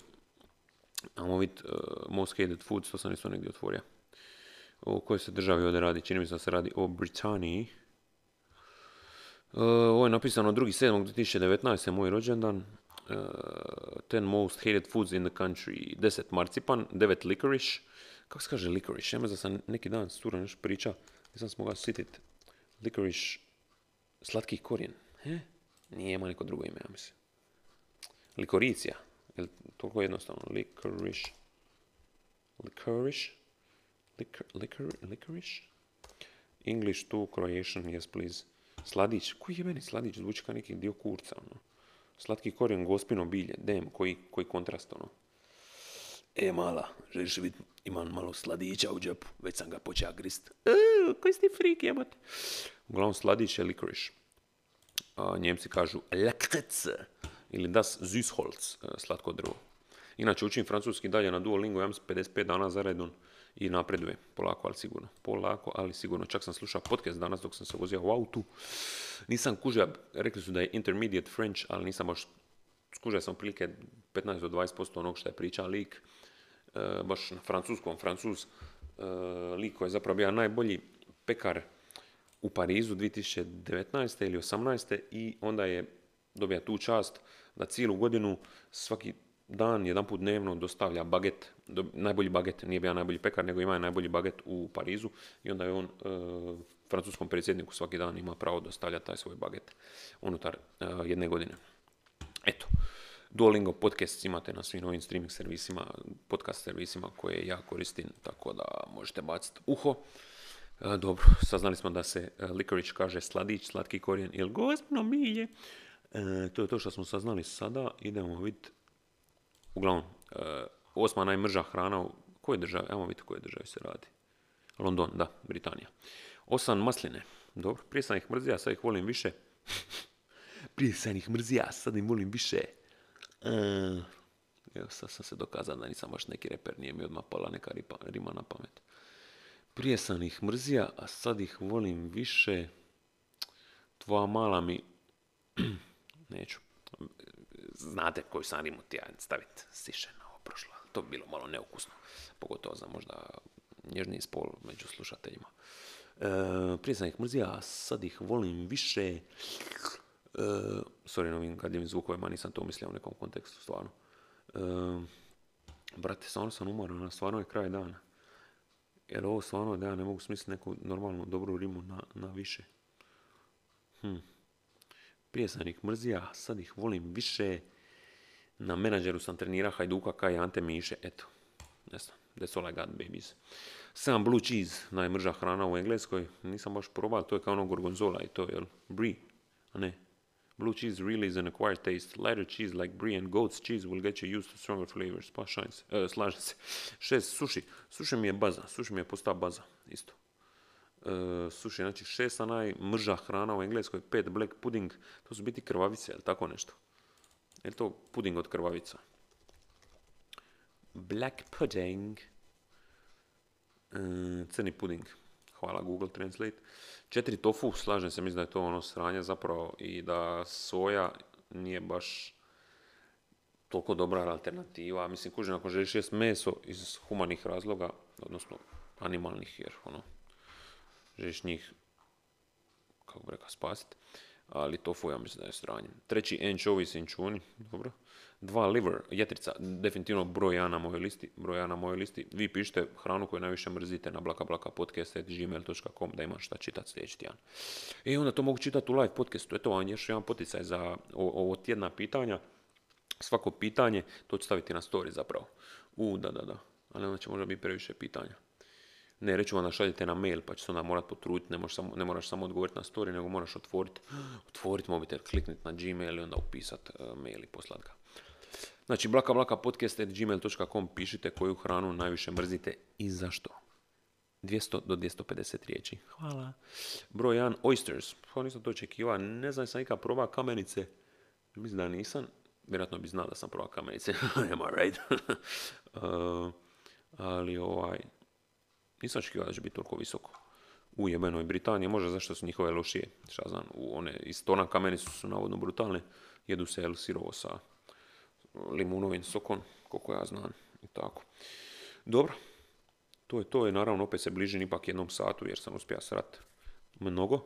ajmo vidjeti, uh, most hated foods, to sam isto negdje otvorio. O kojoj se državi ovdje radi? Čini mi se da se radi o Britaniji. Uh, ovo je napisano 2.7.2019. moj rođendan. Uh, 10 most hated foods in the country. 10 marcipan, 9 licorice. Kako se kaže licorice? Ja da sam neki dan s Turom još priča. Nisam se mogao sjetiti. Licorice, slatki korijen. He? Nije, ima neko drugo ime, ja mislim. Likoricija. Je li toliko jednostavno? Licorice. Licorice? Licor, licor, licorice? English to Croatian, yes please. Sladić. Koji je meni sladić? Zvuči kao neki dio kurca, ono. Slatki korijen, gospino bilje. Dem, koji, koji kontrast, ono. E, mala, želiš vidjeti, imam malo sladića u džepu, već sam ga počeo grist. E, koji si ti frik, jebate. Uglavnom, sladić je licorice. A, Njemci kažu lakrice ili das Süßholz, e, slatko drvo. Inače, učim francuski dalje na Duolingo, ja mislim 55 dana za redom i napreduje. Polako, ali sigurno. Polako, ali sigurno. Čak sam slušao podcast danas dok sam se vozio u autu. Nisam kužio, rekli su da je intermediate French, ali nisam baš skužio sam otprilike 15 do 20% onog što je pričao lik. E, baš na francuskom, francuz e, lik koji je zapravo bio najbolji pekar u Parizu 2019. ili 18. i onda je dobija tu čast da cijelu godinu svaki dan, jedan put dnevno dostavlja baget, najbolji baget, nije bio najbolji pekar, nego ima najbolji baget u Parizu i onda je on e, francuskom predsjedniku svaki dan ima pravo dostavljati taj svoj baget unutar jedne godine. Eto, Duolingo podcast imate na svim ovim streaming servisima, podcast servisima koje ja koristim, tako da možete baciti uho. E, dobro, saznali smo da se e, licorice kaže sladić, slatki korijen ili gospno milje. E, to je to što smo saznali sada. Idemo vidjeti. Uglavnom, e, osma najmrža hrana u koje države? Ajmo vidjeti koje države se radi. London, da, Britanija. Osam masline. Dobro, prije sam ih mrzio, sad ih volim više. prije sam ih mrzio, sad ih volim više. E, evo, sad sam se dokazao da nisam baš neki reper, nije mi odmah pala neka ripa, rima na pamet. Prije sam ih mrzija, a sad ih volim više. Tvoja mala mi... Neću. Znate koju sam rimu ti ja staviti siše na ovo prošlo. To bi bilo malo neukusno. Pogotovo za možda nježniji spol među slušateljima. E, prije sam ih mrzija, a sad ih volim više. E, sorry na ovim kadljivim zvukovima, nisam to mislio u nekom kontekstu, stvarno. E, brate, stvarno sam umoran, stvarno je kraj dana. Jer ovo stvarno da ja ne mogu smisliti neku normalnu dobru rimu na, na više. Hm. Prije sam ih mrzija, sad ih volim više. Na menadžeru sam trenira Hajduka kaj Ante Miše, eto. Ne znam, that's all I got, babies. Sam blue cheese, najmrža hrana u Engleskoj. Nisam baš probao, to je kao ono gorgonzola i to, jel? Brie, a ne. Blue cheese really is an acquired taste. Lighter cheese like brie and goat's cheese will get you used to stronger flavors. Pa šalim se, e, slažem se. Šest, suši. Suši mi je baza, suši mi je postao baza, isto. E, suši, znači šesta najmrža hrana u Engleskoj, pet black pudding, to su biti krvavice, ili tako nešto? Je to puding od krvavica? Black pudding. E, crni puding. Hvala Google Translate. Četiri tofu, slažem se, mislim da je to ono sranje zapravo i da soja nije baš toliko dobra alternativa. Mislim, kuži, ako želiš jest meso iz humanih razloga, odnosno animalnih, jer ono, želiš njih, kako bi rekao, spasiti. Ali tofu ja mislim da je sranje. Treći, anchovy inčuni, dobro. Dva, liver, jetrica, definitivno broj jedan na mojoj listi. Broj jedan na mojoj listi. Vi pišete hranu koju najviše mrzite na blakablakapodcast.gmail.com da imam šta čitati sljedeći tjedan. I e, onda to mogu čitati u live podcastu. Eto vam još jedan poticaj za ovo tjedna pitanja. Svako pitanje, to ću staviti na story zapravo. U, da, da, da. Ali onda će možda biti previše pitanja. Ne, reću vam da šaljete na mail, pa će se onda morat potruditi, ne, ne moraš samo odgovoriti na story, nego moraš otvoriti otvorit mobitel, klikniti na Gmail i onda upisati uh, mail i poslat ga. Znači, blaka blaka podcast.gmail.com pišite koju hranu najviše mrzite i zašto. 200 do 250 riječi. Hvala. Broj 1, oysters. Pa nisam to očekivao. Ne znam, sam ikad probao kamenice. Mislim da nisam. Vjerojatno bi znao da sam probao kamenice. Am I right? uh, ali ovaj, nisam očekivao da će biti toliko visoko. U jebenoj Britaniji, možda zašto su njihove lošije. Šta znam, u one iz tona kamenice su navodno brutalne. Jedu se el sirovo sa limunovim sokom, koliko ja znam. I tako. Dobro, to je to. Je, naravno, opet se bližim ipak jednom satu jer sam uspio srat mnogo.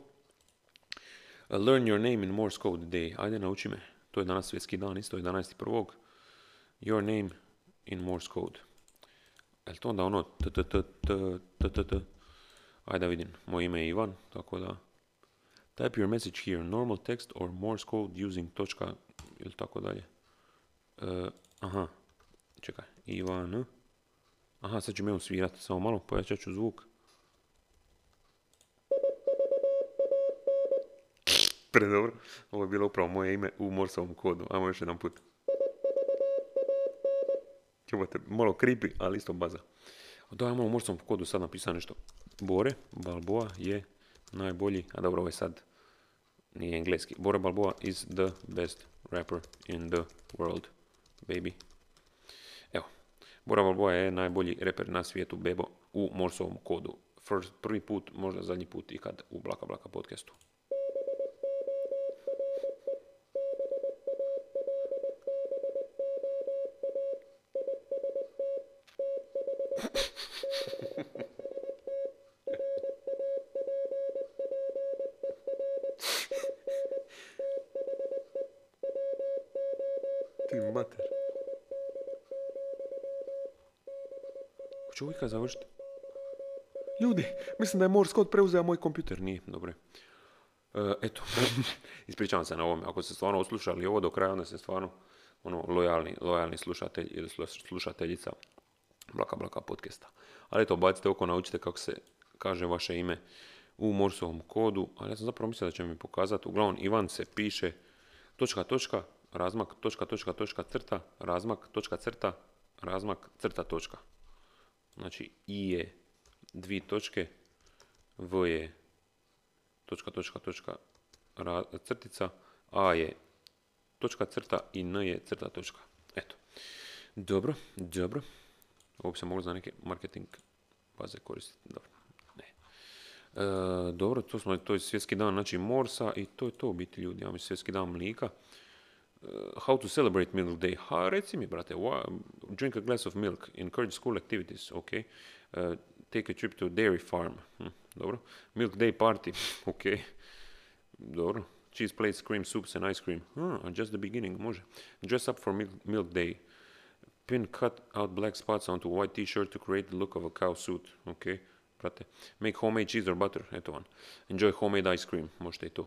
Learn your name in Morse code day. Ajde, nauči me. To je danas svjetski dan, isto 11.1. Your name in Morse code. Je to onda ono t t t t t t Ajde da vidim. Moje ime je Ivan, tako da... Type your message here, normal text or Morse code using točka ili tako dalje. Uh, aha, čekaj, Ivan. Aha, sad ću me svirati, samo malo, pojačat ću zvuk. Predobro. Ovo je bilo upravo moje ime u morsovom kodu. Ajmo još jedan put. Čuvate, malo creepy, ali isto baza. Da, imamo u morsovom kodu sad napisano nešto. Bore Balboa je najbolji, a dobro, ovo je sad nije engleski. Bore Balboa is the best rapper in the world baby. Evo, Bora Balboa je najbolji reper na svijetu, bebo, u Morsovom kodu. First, prvi put, možda zadnji put ikad u Blaka Blaka podcastu. Čovjeka završiti. Ljudi, mislim da je Morse code preuzeo moj kompjuter. Nije, dobro. E, eto, ispričavam se na ovome. Ako ste stvarno oslušali ovo do kraja, onda ste stvarno ono, lojalni, lojalni slušatelj ili slušateljica Blaka Blaka podcasta. Ali eto, bacite oko, naučite kako se kaže vaše ime u Morsovom kodu. Ali ja sam zapravo mislio da će mi pokazati. Uglavnom, Ivan se piše točka, točka, razmak, točka, točka, točka, crta, razmak, točka, crta, razmak, crta, točka. Znači i je dvije točke, v je točka, točka, točka, crtica, a je točka, crta i n je crta, točka. Eto. Dobro, dobro. Ovo bi se moglo za neke marketing baze koristiti. Dobro. Ne. E, dobro, to, smo, to je svjetski dan znači morsa i to je to u biti ljudi. Ja mi svjetski dan mlika. Uh, how to celebrate Milk Day? Ha, reci mi, brate, drink a glass of milk, encourage school activities, ok. Uh, take a trip to a dairy farm, hm, dobro. Milk Day party, ok. Dobro. Cheese plates, cream soups and ice cream. Ah, just the beginning, može. Dress up for milk, milk Day. Pin cut out black spots onto white t-shirt to create the look of a cow suit, ok. Brate. Make homemade cheese or butter, eto van. Enjoy homemade ice cream, možete i to.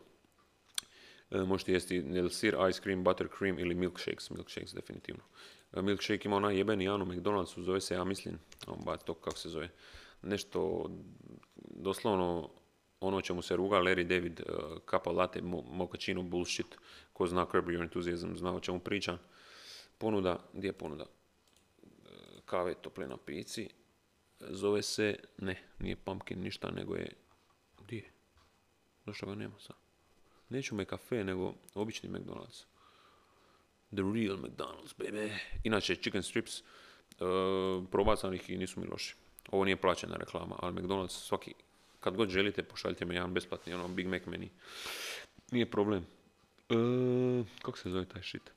E, možete jesti sir, ice cream, butter cream ili milkshakes. Milkshakes definitivno. E, milkshake ima onaj jebeni Jan u McDonald'su, zove se, ja mislim, ba, to kako se zove, nešto, doslovno ono čemu se ruga Larry David, uh, kapa latte, mokačinu, bullshit, ko zna Curb Your Enthusiasm, zna o čemu pričam. Ponuda, gdje je ponuda? Kave tople na pici, zove se, ne, nije pumpkin ništa, nego je Di je? Zašto ga nema sad? Neću me kafe, nego obični McDonald's. The real McDonald's, baby. Inače, chicken strips uh, probacanih i nisu mi loši. Ovo nije plaćena reklama, ali McDonald's svaki, kad god želite, pošaljite mi jedan besplatni, ono, Big Mac meni. Nije problem. Uh, kako se zove taj shit?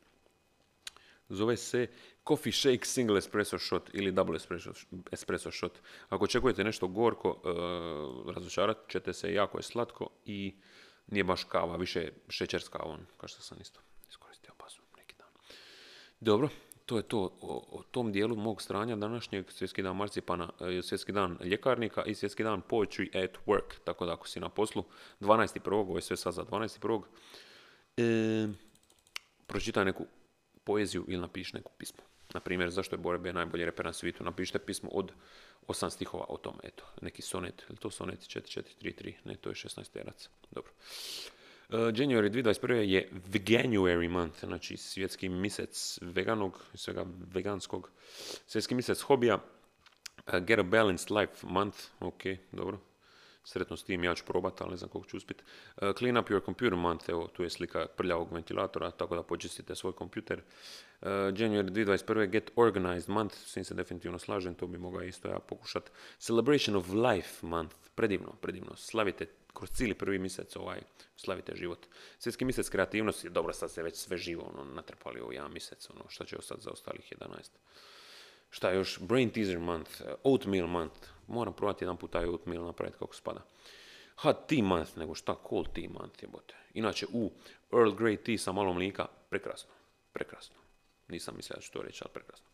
Zove se Coffee Shake Single Espresso Shot ili Double Espresso, Shot. Ako očekujete nešto gorko, uh, razočarat ćete se, jako je slatko i nije baš kava, više šećer s kavom, kao što sam isto iskoristio bazu neki dan. Dobro, to je to o, o tom dijelu mog stranja današnjeg svjetski dan marcipana, e, svjetski dan ljekarnika i svjetski dan poetry at work. Tako da ako si na poslu 12.1. ovo je sve sad za 12.1. E, pročitaj neku poeziju ili napiši neku pismo. Na primjer, zašto je Bore B najbolji reper na svijetu? Napišite pismo od osam stihova o tome, eto, neki sonet, ili to sonet 4433, ne, to je 16 terac, dobro. Uh, January 2021. je Veganuary month, znači svjetski mjesec veganog, svega veganskog, svjetski mjesec hobija, uh, Get a Balanced Life month, ok, dobro, sretno s tim, ja ću probati, ali ne znam koliko ću uspjeti. Uh, clean up your computer month, evo, tu je slika prljavog ventilatora, tako da počistite svoj kompjuter. Uh, January 2021. Get organized month, s se definitivno slažem, to bi mogao isto ja pokušati. Celebration of life month, predivno, predivno, slavite kroz cijeli prvi mjesec ovaj, slavite život. Svjetski mjesec kreativnosti, dobro, sad se već sve živo ono, natrpali u jedan mjesec, ono, šta će ostati za ostalih 11. Šta još? Brain teaser month, oatmeal month, moram probati jedan put taj oatmeal napraviti kako spada. Hot tea month, nego šta cold tea month je bote. Inače, u Earl Grey tea sa malo mlika, prekrasno, prekrasno. Nisam mislio da ću to reći, ali prekrasno.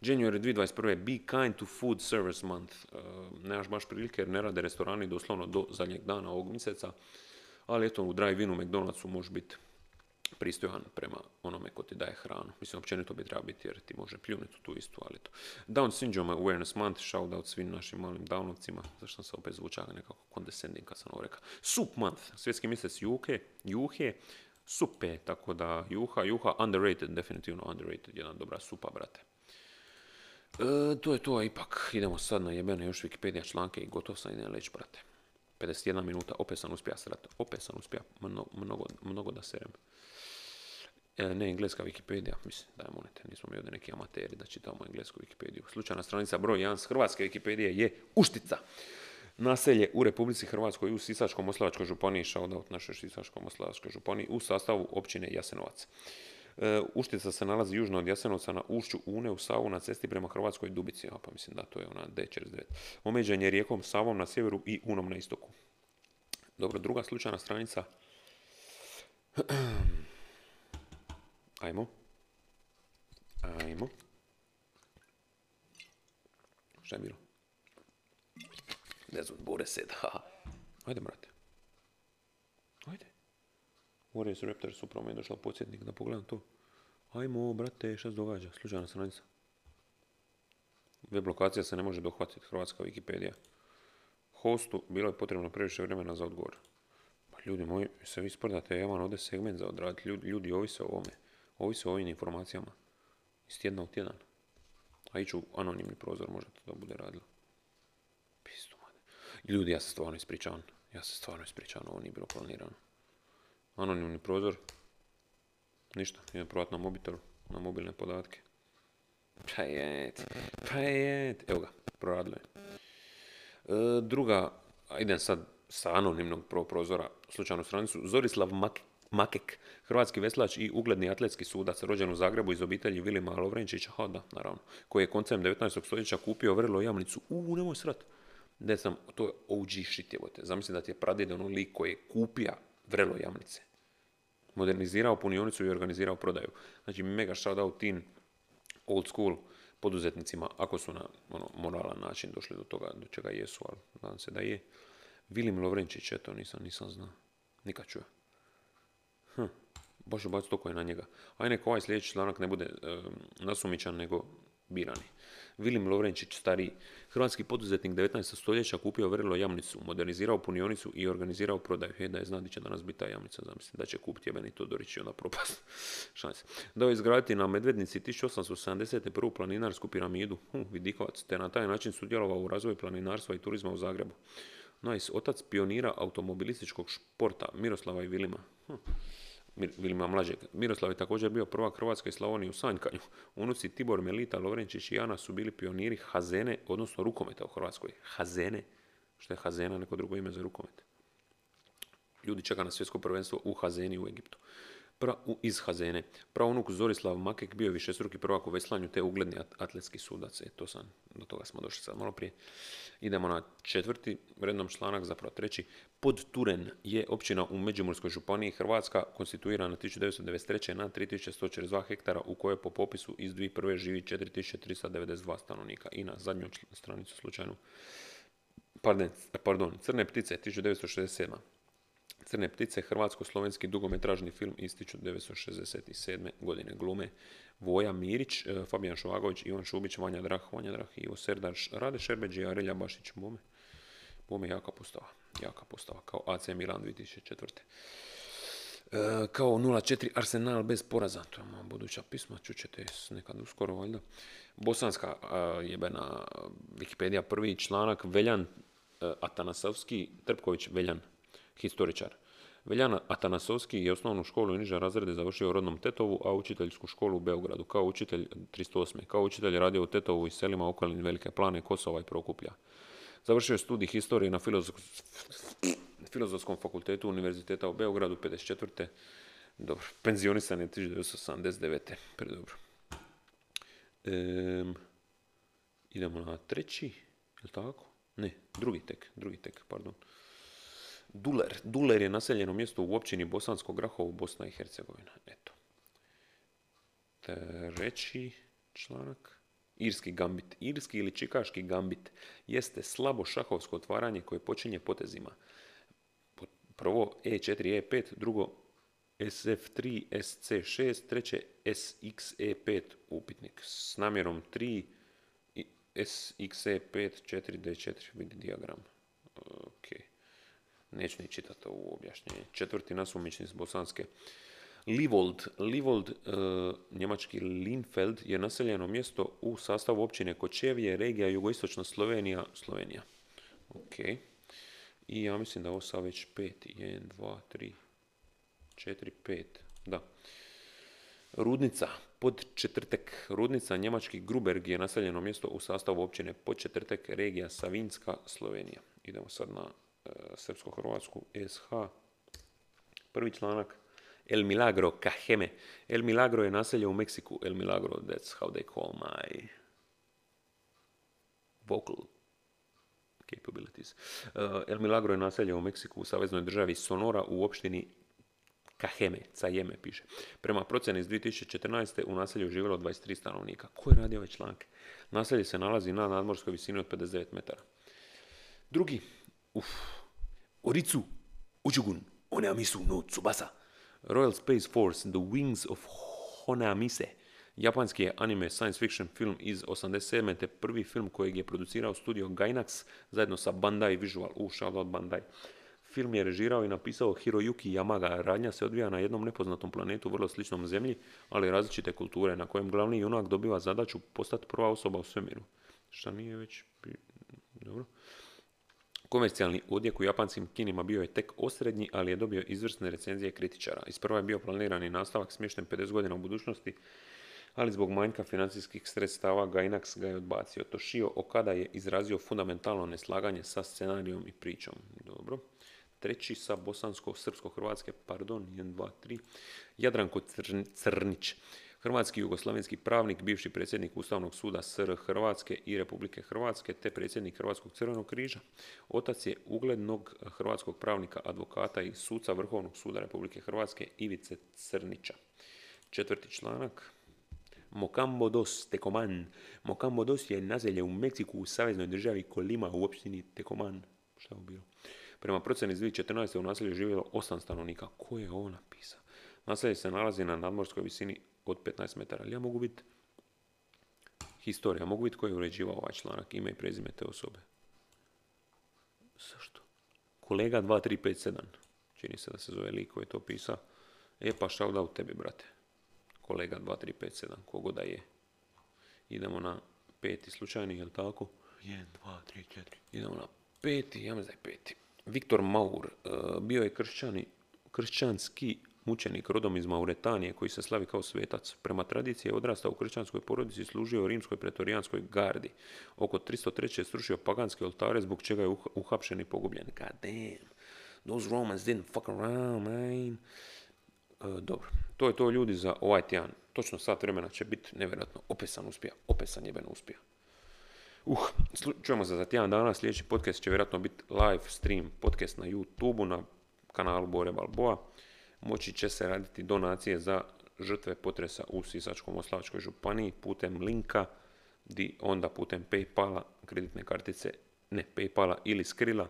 January 2021. Be kind to food service month. Uh, nemaš baš prilike jer ne rade restorani doslovno do zadnjeg dana ovog mjeseca. Ali eto, u drive-inu McDonald'su može biti pristojan prema onome ko ti daje hranu. Mislim, općenito bi treba biti jer ti može pljuniti u tu istu, ali to. Down Syndrome Awareness Month, shout out svim našim malim downovcima, zašto se opet zvučao nekako condescending kad sam ovo rekao. Soup Month, svjetski mjesec juhe, juhe, supe, tako da juha, juha, underrated, definitivno underrated, jedna dobra supa, brate. E, to je to, ipak idemo sad na jebene još Wikipedia članke i gotov sam idem leć, brate. 51 minuta, opet sam uspija srat, opet sam uspija mnogo, mnogo, mnogo da serem. E, ne, engleska Wikipedia, mislim, daj monete, nismo mi ovdje neki amateri da čitamo englesku Wikipediju. Slučajna stranica broj 1 s hrvatske Wikipedije je Uštica. Naselje u Republici Hrvatskoj u Sisačko-Moslavačkoj županiji, shoutout našoj Sisačko-Moslavačkoj županiji, u sastavu općine Jasenovac. E, Uštica se nalazi južno od Jasenovca na ušću Une u Savu na cesti prema Hrvatskoj Dubici, a pa mislim da to je ona D49. Omeđen je rijekom Savom na sjeveru i Unom na istoku. Dobro, druga slučajna stranica. Ajmo. Ajmo. Šta je bilo? Ne znam, Bore sed, haha. Ajde, brate. Ajde. Warriors Raptors, upravo mi je došao podsjetnik da pogledam to. Ajmo, brate, šta se događa? Slučajna stranica. Web lokacija se ne može dohvatiti, hrvatska Wikipedia. Hostu bilo je potrebno previše vremena za odgovor. Pa ljudi moji, se vi sprdate, ja imam ovdje segment za odraditi. Ljudi, ljudi ovise o ovome. Ovise o ovim informacijama. Iz tjedna u tjedan. A iću u anonimni prozor, možda to da bude radilo. Pistu, mane. Ljudi, ja se stvarno ispričavam. Ja se stvarno ispričavam, ovo nije bilo planirano. Anonimni prozor. Ništa, idem provat na mobitelu, na mobilne podatke. Pa jet, pa jet. Evo ga, proradilo je. E, druga, idem sad sa anonimnog pro prozora, slučajnu stranicu, Zorislav Mak Makek, hrvatski veslač i ugledni atletski sudac, rođen u Zagrebu iz obitelji Vilima Lovrenčića, ha da, naravno, koji je koncem 19. stoljeća kupio vrlo jamnicu, u, nemoj srat, ne sam, to je OG shit jebote, zamisli da ti je pradjed ono lik koji je kupija vrelo jamnice, modernizirao punionicu i organizirao prodaju. Znači, mega shout out tim old school poduzetnicima, ako su na ono, moralan način došli do toga, do čega jesu, ali nadam se da je. Vilim Lovrenčić, eto, nisam, nisam znao. Nikad čuo. Hm, baš ubaciti toko je na njega. Aj nek ovaj sljedeći članak ne bude e, nasumičan, nego birani. Vilim Lovrenčić, stariji, hrvatski poduzetnik 19. stoljeća kupio vrlo jamnicu, modernizirao punionicu i organizirao prodaju. He, da je zna će danas biti ta jamnica, zamisli da će kupiti jebeni Todorić i onda propast. Šanse. Dao izgraditi na Medvednici 1870. prvu planinarsku piramidu, hm, vidikovac, te na taj način sudjelovao u razvoju planinarstva i turizma u Zagrebu. Nice, otac pionira automobilističkog športa, Miroslava i Vilima. Hm. Vilima mlađeg. Miroslav je također bio prvak Hrvatske i Slavonije u sanjkanju. Unuci Tibor, Melita, Lovrenčić i Jana su bili pioniri Hazene, odnosno rukometa u Hrvatskoj. Hazene. Što je Hazena, neko drugo ime za rukomet. Ljudi čeka na svjetsko prvenstvo u Hazeni u Egiptu. Pra, u, iz Hazene. Pravonuk Zorislav Makek bio je višestruki prvak u veslanju te ugledni atletski sudac. E, to sam, do toga smo došli sad malo prije. Idemo na četvrti rednom članak, zapravo treći. Pod Turen je općina u Međimurskoj županiji Hrvatska konstituirana 1993. na 3142 hektara u kojoj po popisu iz 2001. živi 4392 stanovnika. I na zadnju stranicu slučajno pardon, pardon Crne ptice 1967. Crne ptice, hrvatsko-slovenski dugometražni film iz 1967. godine glume Voja Mirić, e, Fabijan Šovagović, Ivan Šubić, Vanja Drah, Vanja Drah, Ivo Serdar, Rade Šerbeđi, Arelja Bašić, Bome. Bome jaka postava, jaka postava, kao AC Milan 2004. E, kao 0-4 Arsenal bez poraza, to je moja buduća pisma, čućete nekad uskoro valjda. Bosanska jebena Wikipedia, prvi članak, Veljan e, Atanasovski, Trpković Veljan, historičar. Veljan Atanasovski je osnovnu školu i niže razrede završio u rodnom Tetovu, a učiteljsku školu u Beogradu. Kao učitelj 308. Kao učitelj radio u Tetovu i selima okolini Velike Plane, Kosova i Prokuplja. Završio je studij historije na Filozofskom fakultetu Univerziteta u Beogradu 54. Dobro, penzionisan je 1979. Predobro. Ehm, idemo na treći, je tako? Ne, drugi tek, drugi tek, pardon. Duler. Duler je naseljeno mjesto u općini Bosansko Grahovo, Bosna i Hercegovina. Eto. Treći članak. Irski gambit. Irski ili čikaški gambit jeste slabo šahovsko otvaranje koje počinje potezima. Prvo E4, E5, drugo SF3, SC6, treće SXE5 upitnik s namjerom 3 SXE5 4D4 vidi diagram. Ok. Neću ni čitati ovo objašnjenje. Četvrti nasumični s bosanske. Livold, Livold, e, njemački Linfeld, je naseljeno mjesto u sastavu općine Kočevije, regija jugoistočna Slovenija, Slovenija. Ok. I ja mislim da ovo sad već peti. 1, 2, 3, 4, 5. Da. Rudnica, pod četvrtek. Rudnica, njemački Gruberg je naseljeno mjesto u sastavu općine pod četvrtek, regija Savinska, Slovenija. Idemo sad na srpsko-hrvatsku SH. Prvi članak. El Milagro, Cajeme. El Milagro je naselje u Meksiku. El Milagro, that's how they call my vocal capabilities. Uh, El Milagro je naselje u Meksiku u saveznoj državi Sonora u opštini Kaheme, Cajeme piše. Prema procjeni iz 2014. u naselju živjelo 23 stanovnika. Ko je radio ovaj članak? Naselje se nalazi na nadmorskoj visini od 59 metara. Drugi, uf, Oricu, Uchugun, Oneamisu no Tsubasa. Royal Space Force, The Wings of Honamise. Japanski je anime science fiction film iz 87. te prvi film kojeg je producirao studio Gainax zajedno sa Bandai Visual. U, shoutout Bandai. Film je režirao i napisao Hiroyuki Yamaga. Radnja se odvija na jednom nepoznatom planetu, vrlo sličnom zemlji, ali različite kulture, na kojem glavni junak dobiva zadaću postati prva osoba u svemiru. Šta nije već... Dobro. Komercijalni odjek u japanskim kinima bio je tek osrednji, ali je dobio izvrsne recenzije kritičara. Isprva je bio planirani nastavak smješten 50 godina u budućnosti, ali zbog manjka financijskih sredstava Gainax ga je odbacio. Toshio Okada je izrazio fundamentalno neslaganje sa scenarijom i pričom. Dobro. Treći sa bosansko-srpsko-hrvatske, pardon, 1, 2, 3. Jadranko Crnić. Hrvatski jugoslavenski pravnik, bivši predsjednik Ustavnog suda SR Hrvatske i Republike Hrvatske, te predsjednik Hrvatskog crvenog križa. Otac je uglednog hrvatskog pravnika, advokata i suca Vrhovnog suda Republike Hrvatske Ivice Crnića. Četvrti članak. Mocambo dos Tecoman. Mocambo dos je nazelje u Meksiku u saveznoj državi Kolima u opštini Tecoman. Šta je bilo? Prema procjeni iz 2014. u naselju živjelo osam stanovnika. Ko je ovo napisao? Naselje se nalazi na nadmorskoj visini od 15 metara. Ali ja mogu biti historija, mogu biti ko je uređivao ovaj članak, ime i prezime te osobe. Zašto? Kolega 2357. Čini se da se zove lik koji je to pisao. E pa šta u tebi, brate. Kolega 2357, kogo da je. Idemo na peti slučajni, jel tako? 1, 2, 3, 4. Idemo na Peti, ja mislim da je peti. Viktor Maur, e, bio je kršćani, kršćanski mučenik rodom iz Mauretanije koji se slavi kao svetac. Prema tradiciji je odrastao u kršćanskoj porodici i služio u rimskoj pretorijanskoj gardi. Oko 303. je srušio paganske oltare zbog čega je uhapšen i pogubljen. God damn. Those Romans didn't fuck around, man. E, dobro, to je to ljudi za ovaj tjedan. Točno sat vremena će biti nevjerojatno opesan uspija. Opesan jebeno uspija. Uh, čujemo se za tjedan dana, sljedeći podcast će vjerojatno biti live stream podcast na YouTube, na kanalu Bore Balboa. Moći će se raditi donacije za žrtve potresa u Sisačko-Moslavačkoj županiji putem linka, di onda putem Paypala, kreditne kartice, ne Paypala ili Skrila,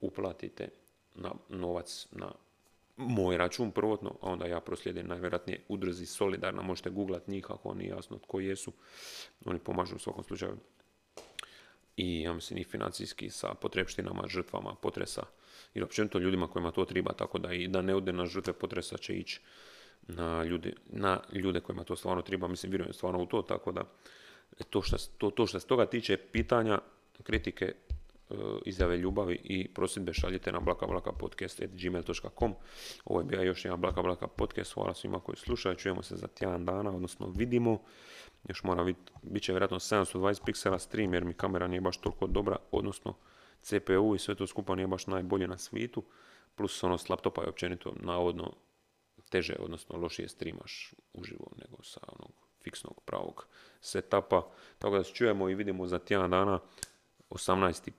uplatite na novac na moj račun prvotno, a onda ja proslijedim najvjerojatnije udruzi Solidarna, možete googlat njih ako nije jasno tko jesu, oni pomažu u svakom slučaju. I ja mislim i financijski sa potrebštinama, žrtvama potresa i općenito ljudima kojima to treba, tako da i da ne ode na žrtve potresa će ići na ljude, na ljude kojima to stvarno treba, mislim vjerujem stvarno u to, tako da to što, to, to što se toga tiče pitanja, kritike, E, izjave ljubavi i prosjedbe šaljite na blakablakapodcast.gmail.com Ovo je bio još jedan Blaka Blaka podcast. Hvala svima koji slušaju. Čujemo se za tjedan dana, odnosno vidimo. Još mora biti, bit će vjerojatno 720 piksela stream jer mi kamera nije baš toliko dobra, odnosno CPU i sve to skupa nije baš najbolje na svitu. Plus ono s laptopa je općenito navodno teže, odnosno lošije streamaš uživo nego sa onog fiksnog pravog setupa. Tako da se čujemo i vidimo za tjedan dana 18.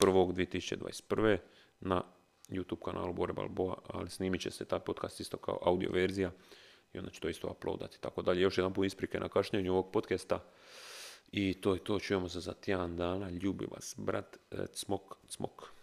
1.2021. na YouTube kanalu Bore Balboa, ali snimit će se taj podcast isto kao audio verzija i onda ću to isto uploadati. Tako dalje, još jedan put isprike na kašnjenju ovog podcasta i to je to, čujemo se za tjedan dana. Ljubi vas, brat, cmok, cmok.